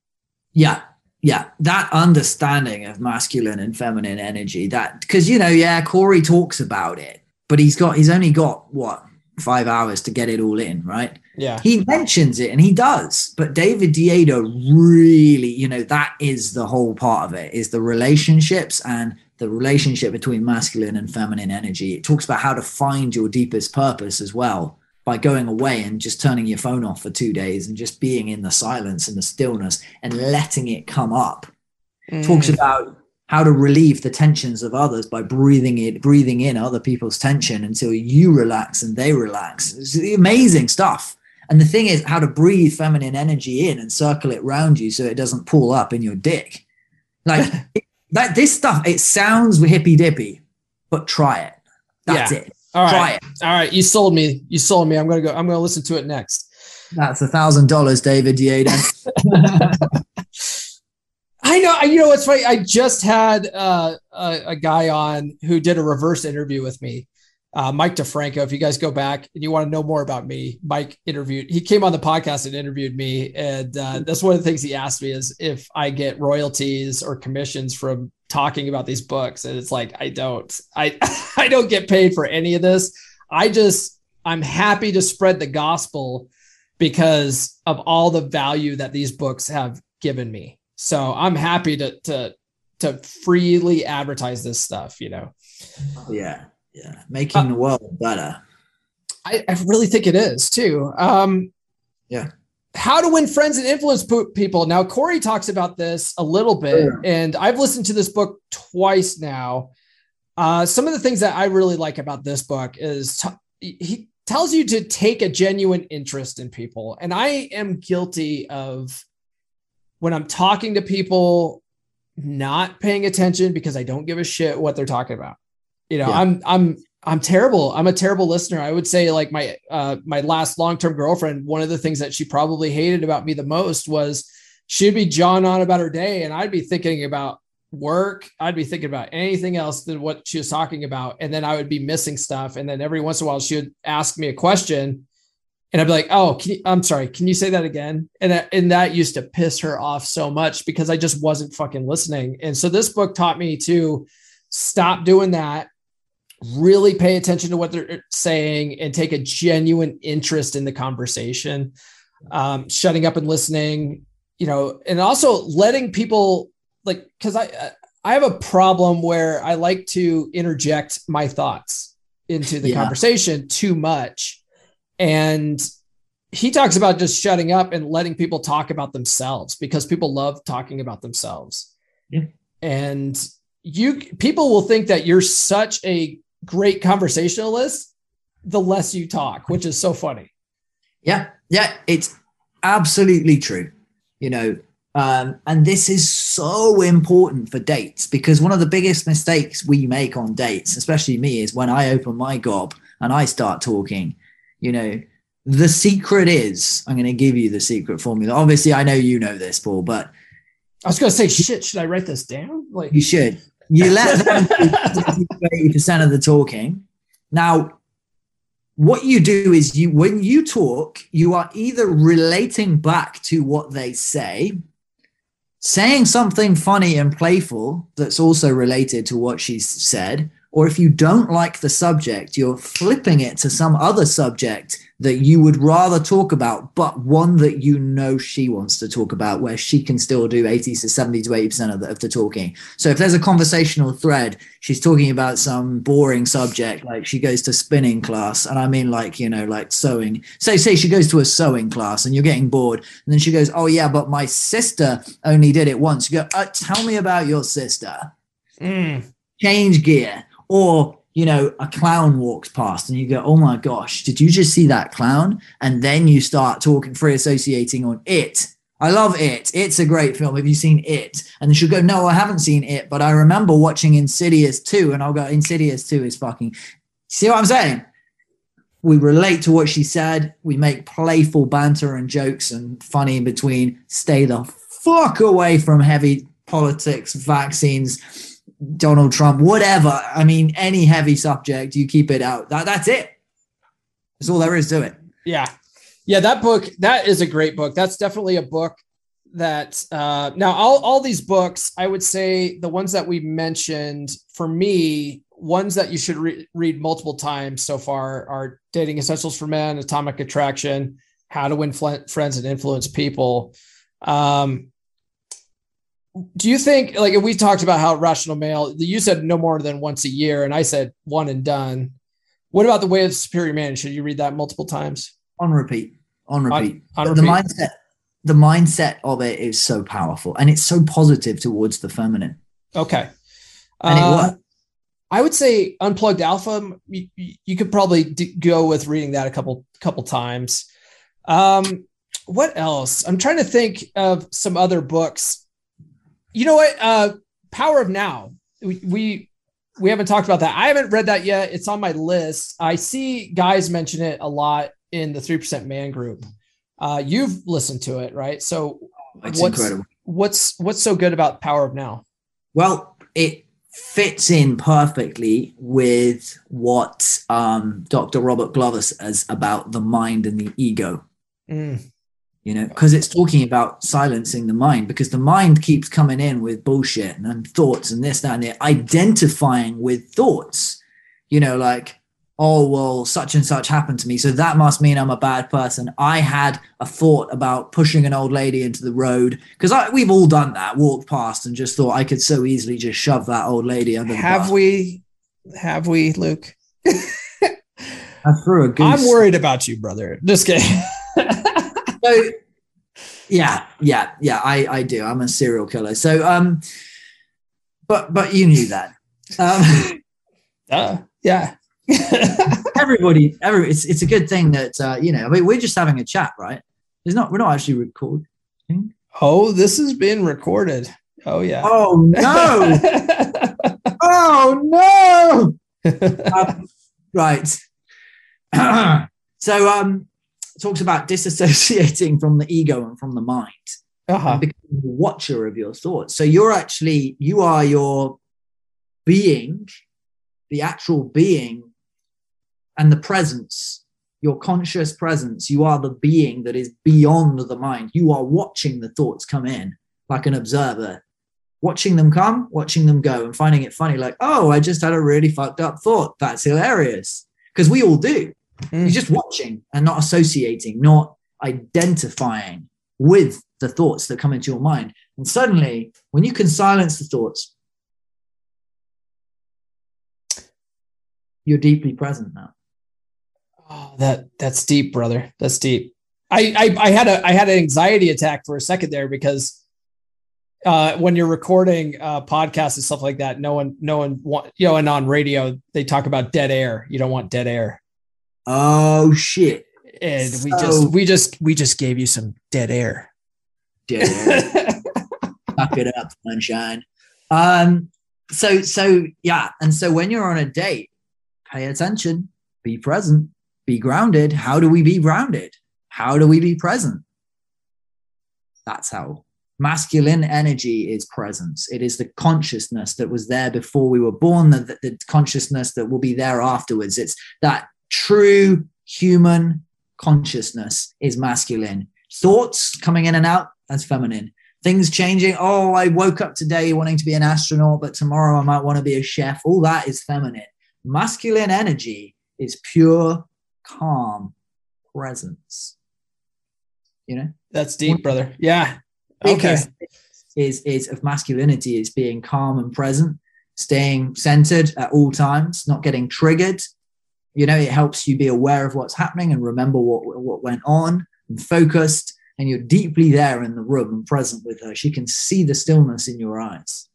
Yeah. Yeah. That understanding of masculine and feminine energy, that because you know, yeah, Corey talks about it, but he's got he's only got what five hours to get it all in, right? Yeah. He mentions it and he does, but David Deida really, you know, that is the whole part of it is the relationships and the relationship between masculine and feminine energy. It talks about how to find your deepest purpose as well by going away and just turning your phone off for two days and just being in the silence and the stillness and letting it come up. Mm. Talks about how to relieve the tensions of others by breathing it, breathing in other people's tension until you relax and they relax. It's amazing stuff. And the thing is how to breathe feminine energy in and circle it around you so it doesn't pull up in your dick. Like that this stuff it sounds hippy dippy, but try it. That's yeah. it. All right. Try it. All right. You sold me. You sold me. I'm gonna go. I'm gonna listen to it next. That's a thousand dollars, David Deida. I know. You know what's funny? I just had uh, a, a, guy on who did a reverse interview with me, uh, Mike DeFranco. If you guys go back and you want to know more about me, Mike interviewed. He came on the podcast and interviewed me, and uh, that's one of the things he asked me is if I get royalties or commissions from talking about these books. And it's like I don't. I I don't get paid for any of this. I just I'm happy to spread the gospel because of all the value that these books have given me. So I'm happy to to to freely advertise this stuff. You know. Yeah yeah making uh, the world better I, I, really think it is too um yeah how to win friends and influence people now corey talks about this a little bit and i've listened to this book twice now uh some of the things that i really like about this book is t- he tells you to take a genuine interest in people. And I am guilty of when I'm talking to people not paying attention because I don't give a shit what they're talking about. You know, yeah. I'm I'm I'm terrible. I'm a terrible listener. I would say like my uh my last long-term girlfriend, one of the things that she probably hated about me the most was she'd be jawing on about her day and I'd be thinking about work. I'd be thinking about anything else than what she was talking about. And then I would be missing stuff. And then every once in a while she would ask me a question and I'd be like, "Oh, you, I'm sorry. Can you say that again?" And that, and that used to piss her off so much because I just wasn't fucking listening. And so this book taught me to stop doing that, really pay attention to what they're saying, and take a genuine interest in the conversation. Um, shutting up and listening, you know, and also letting people like because I I have a problem where I like to interject my thoughts into the yeah. conversation too much and he talks about just shutting up and letting people talk about themselves because people love talking about themselves. Yeah. And you people will think that you're such a great conversationalist the less you talk, which is so funny. Yeah. Yeah, it's absolutely true. You know, um, and this is so important for dates because one of the biggest mistakes we make on dates, especially me, is when I open my gob and I start talking you know, the secret is I'm going to give you the secret formula. Obviously, I know you know this, Paul, but I was going to say, shit, should I write this down? Like, you should. You let them do 80% of the talking. Now, what you do is you, when you talk, you are either relating back to what they say, saying something funny and playful that's also related to what she's said, or if you don't like the subject, you're flipping it to some other subject that you would rather talk about, but one that you know she wants to talk about, where she can still do 80 to 70 to 80% of the, of the talking. So if there's a conversational thread, she's talking about some boring subject, like she goes to spinning class. And I mean, like, you know, like sewing. Say, say she goes to a sewing class and you're getting bored. And then she goes, Oh, yeah, but my sister only did it once. You go, uh, Tell me about your sister. Mm. Change gear or, you know, a clown walks past and you go, oh my gosh, did you just see that clown? And then you start talking, free associating on it. I love it. It's a great film. Have you seen it? And she'll go, no, I haven't seen it, but I remember watching Insidious 2. And I'll go, Insidious 2 is fucking. See what I'm saying? we relate to what she said. We make playful banter and jokes and funny in between. Stay the fuck away from heavy politics, vaccines, Donald Trump, whatever. I mean, any heavy subject, you keep it out. That, that's it. That's all there is to it. Yeah. Yeah. That book, that is a great book. That's definitely a book that uh, now all, all these books, I would say the ones that we mentioned for me, ones that you should re- read multiple times so far are Dating Essentials for Men, Atomic Attraction, How to Win Fl- Friends and Influence People. Um, do you think like we talked about how rational male you said no more than once a year and i said one and done. What about the way of superior man? Should you read that multiple times? On repeat on repeat, on, on repeat. the mindset the mindset of it is so powerful and it's so positive towards the feminine. Okay. And uh, it i would say unplugged alpha you, you could probably d- go with reading that a couple couple times. Um what else? I'm trying to think of some other books you know what? Uh, Power of Now. We, we we haven't talked about that. I haven't read that yet. It's on my list. I see guys mention it a lot in the three percent man group. Uh, you've listened to it, right? So it's what's, incredible. What's what's so good about Power of Now? Well, it fits in perfectly with what um, Dr. Robert Glover says about the mind and the ego. Mm you know, because it's talking about silencing the mind because the mind keeps coming in with bullshit and, and thoughts and this, that, and it, identifying with thoughts, you know, like, oh, well, such and such happened to me. So that must mean I'm a bad person. I had a thought about pushing an old lady into the road because we've all done that, walked past and just thought I could so easily just shove that old lady under the Have we? Have we, Luke? I threw a goose. I'm worried about you, brother. Just kidding. so yeah, yeah, yeah. I I do. I'm a serial killer. So um, but but you knew that. Um, uh, yeah. everybody, every it's it's a good thing that uh, you know. I mean, we're just having a chat, right? It's not. We're not actually recording. Oh, this is being recorded. Oh yeah. Oh no! oh no! um, right. so um, talks about disassociating from the ego and from the mind uh-huh. becoming a watcher of your thoughts. So you're actually you are your being, the actual being, and the presence, your conscious presence. You are the being that is beyond the mind. You are watching the thoughts come in like an observer, watching them come, watching them go, and finding it funny. Like, oh, I just had a really fucked up thought. That's hilarious because we all do. Mm. You're just watching and not associating, not identifying with the thoughts that come into your mind. And suddenly, when you can silence the thoughts, you're deeply present now. Oh, that that's deep, brother. That's deep. I, I I had a I had an anxiety attack for a second there because uh, when you're recording uh, podcasts and stuff like that, no one no one want you know, and on radio they talk about dead air. You don't want dead air. Oh shit! And so, we just we just we just gave you some dead air. Dead air. Fuck it up, sunshine. Um. So so yeah, and so when you're on a date, pay attention, be present, be grounded. How do we be grounded? How do we be present? That's how masculine energy is presence. It is the consciousness that was there before we were born, the, the, the consciousness that will be there afterwards. It's that true human consciousness is masculine. Thoughts coming in and out, that's feminine. Things changing. Oh, I woke up today wanting to be an astronaut, but tomorrow I might want to be a chef. All that is feminine. Masculine energy is pure, calm presence. You know? That's deep, brother. Yeah. Okay. Is is of masculinity is being calm and present, staying centered at all times, not getting triggered, you know it helps you be aware of what's happening and remember what what went on and focused. And you're deeply there in the room and present with her. She can see the stillness in your eyes.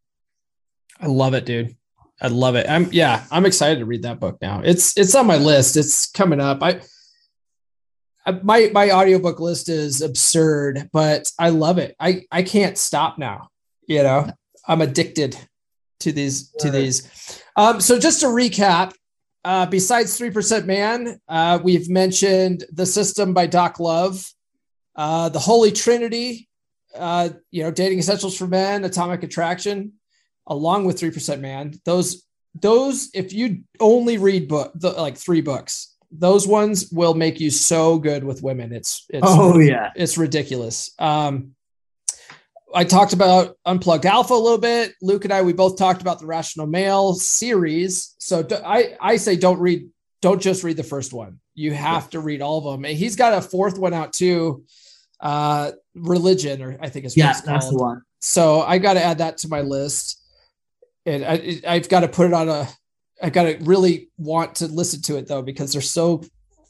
I love it dude. I love it. I'm yeah i'm excited to read that book now. It's it's on my list. It's coming up. I my my audiobook list is absurd but i love it. I i can't stop now you know? I'm addicted to these to these. Um so just to recap uh, besides 3% Man, uh, we've mentioned The System by Doc Love, uh, The Holy Trinity, uh, you know, Dating Essentials for Men, Atomic Attraction, along with 3% Man. Those, those, if you only read book, the, like three books, those ones will make you so good with women. It's, it's oh yeah, it's ridiculous. Um, I talked about Unplugged Alpha a little bit. Luke and I, we both talked about the Rational Male series. So I, I say don't read, don't just read the first one. You have yeah. to read all of them. And he's got a fourth one out too. Uh, religion, or I think it's yeah, that's the one. So I got to add that to my list, and I, I've got to put it on a. I've got to really want to listen to it though because they're so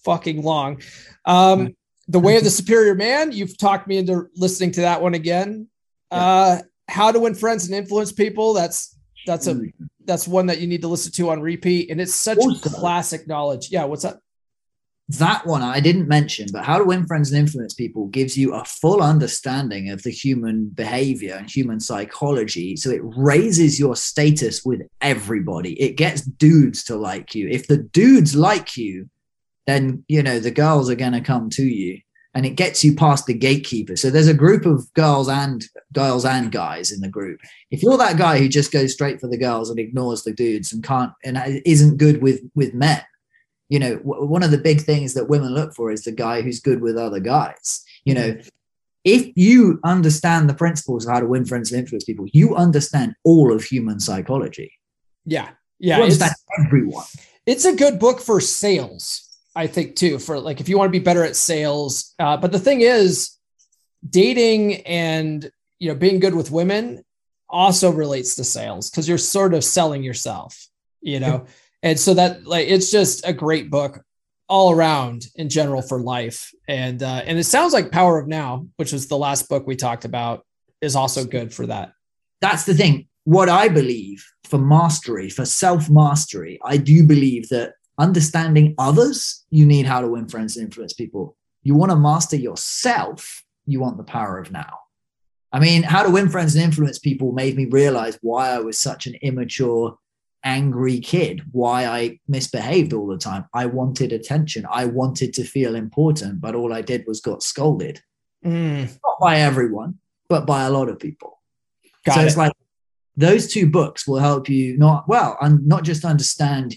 fucking long. Um, the Way of the Superior Man. You've talked me into listening to that one again. Uh, how to win friends and influence people. That's that's a that's one that you need to listen to on repeat, and it's such also, classic knowledge. Yeah, what's that? That one I didn't mention, but how to win friends and influence people gives you a full understanding of the human behavior and human psychology. So it raises your status with everybody. It gets dudes to like you. If the dudes like you, then you know the girls are going to come to you and it gets you past the gatekeeper. So there's a group of girls and girls and guys in the group. If you're that guy who just goes straight for the girls and ignores the dudes and can't and isn't good with with men, you know, w- one of the big things that women look for is the guy who's good with other guys. You know, if you understand the principles of how to win friends and influence people, you understand all of human psychology. Yeah, yeah, you understand everyone. It's a good book for sales I think too, for like if you want to be better at sales. Uh, but the thing is, dating and you know being good with women also relates to sales because you're sort of selling yourself, you know. and so that like it's just a great book all around in general for life. And uh, and it sounds like Power of Now, which was the last book we talked about, is also good for that. That's the thing. What I believe for mastery, for self mastery, I do believe that understanding others, you need how to win friends and influence people. You want to master yourself, you want the power of now. I mean, how to win friends and influence people made me realize why I was such an immature, angry kid, why I misbehaved all the time. I wanted attention. I wanted to feel important, but all I did was got scolded. Mm. Not by everyone, but by a lot of people. Got so it. it's like those two books will help you not well, and not just understand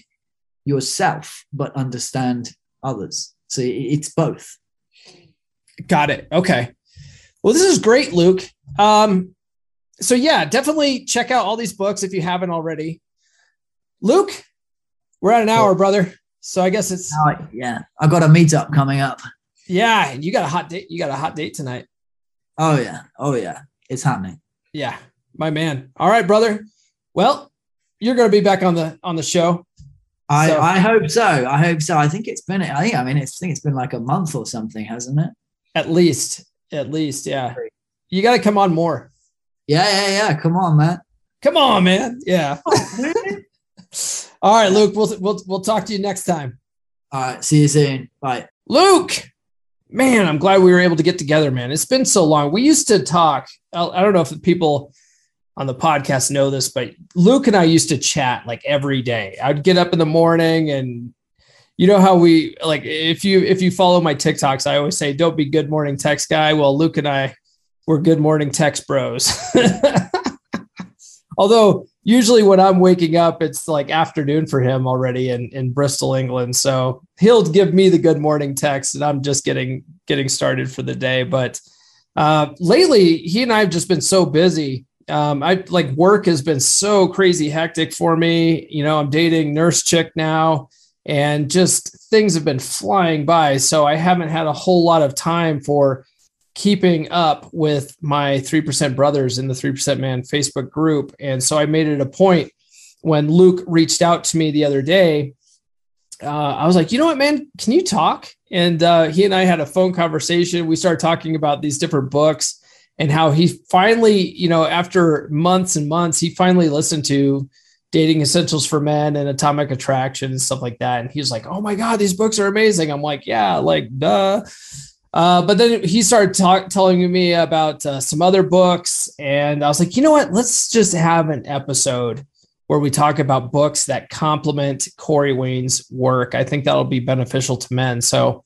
yourself, but understand others. So it's both. Got it. Okay. Well, this is great, Luke. Um, so yeah, definitely check out all these books if you haven't already. Luke, we're at an hour, brother. So I guess it's oh, yeah. I got a meetup coming up. Yeah, you got a hot date. You got a hot date tonight. Oh yeah. Oh yeah. It's happening. Yeah, my man. All right, brother. Well, you're going to be back on the on the show. I, so. I hope so. I hope so. I think it's been. I think. I mean, it's, I think it's been like a month or something, hasn't it? At least. At least. Yeah. You got to come on more. Yeah, yeah, yeah. Come on, man. Come on, man. Yeah. All right, Luke. We'll we'll we'll talk to you next time. All right. See you soon. Bye. Luke. Man, I'm glad we were able to get together, man. It's been so long. We used to talk. I don't know if people on the podcast know this, but Luke and I used to chat like every day. I'd get up in the morning and you know how we like if you if you follow my TikToks, I always say don't be good morning text guy. Well, Luke and I we're good morning text bros. Although usually when I'm waking up, it's like afternoon for him already in, in Bristol, England. So he'll give me the good morning text and I'm just getting getting started for the day. But uh, lately he and I have just been so busy. Um, I like work has been so crazy hectic for me. You know, I'm dating nurse chick now and just things have been flying by. So I haven't had a whole lot of time for keeping up with my 3% brothers in the 3% man Facebook group. And so I made it a point when Luke reached out to me the other day. Uh, I was like, you know what, man, can you talk? And uh, he and I had a phone conversation. We started talking about these different books and how he finally, you know, after months and months, he finally listened to Dating Essentials for Men and Atomic Attraction and stuff like that. And he's like, oh my God, these books are amazing. I'm like, yeah, like, duh. Uh, but then he started talk, telling me about uh, some other books, and I was like, you know what? Let's just have an episode where we talk about books that complement Corey Wayne's work. I think that'll be beneficial to men. So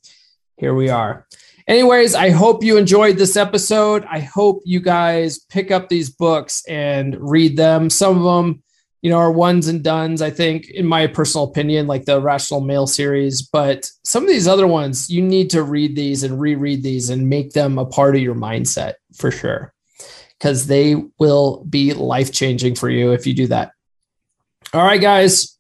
here we are. Anyways, I hope you enjoyed this episode. I hope you guys pick up these books and read them. Some of them you know, are ones and duns, I think, in my personal opinion, like the Rational Male series. But some of these other ones, you need to read these and reread these and make them a part of your mindset for sure, because they will be life changing for you if you do that. All right, guys,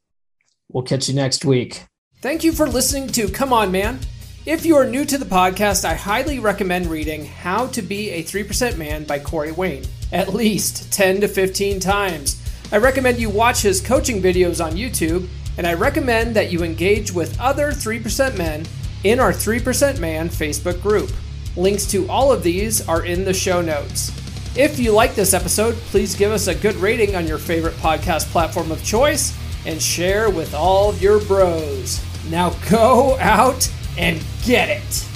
we'll catch you next week. Thank you for listening to Come On Man. If you are new to the podcast, I highly recommend reading How to Be a 3% Man by Corey Wayne at least 10 to 15 times I recommend you watch his coaching videos on YouTube, and I recommend that you engage with other 3% men in our 3% Man Facebook group. Links to all of these are in the show notes. If you like this episode, please give us a good rating on your favorite podcast platform of choice and share with all your bros. Now go out and get it.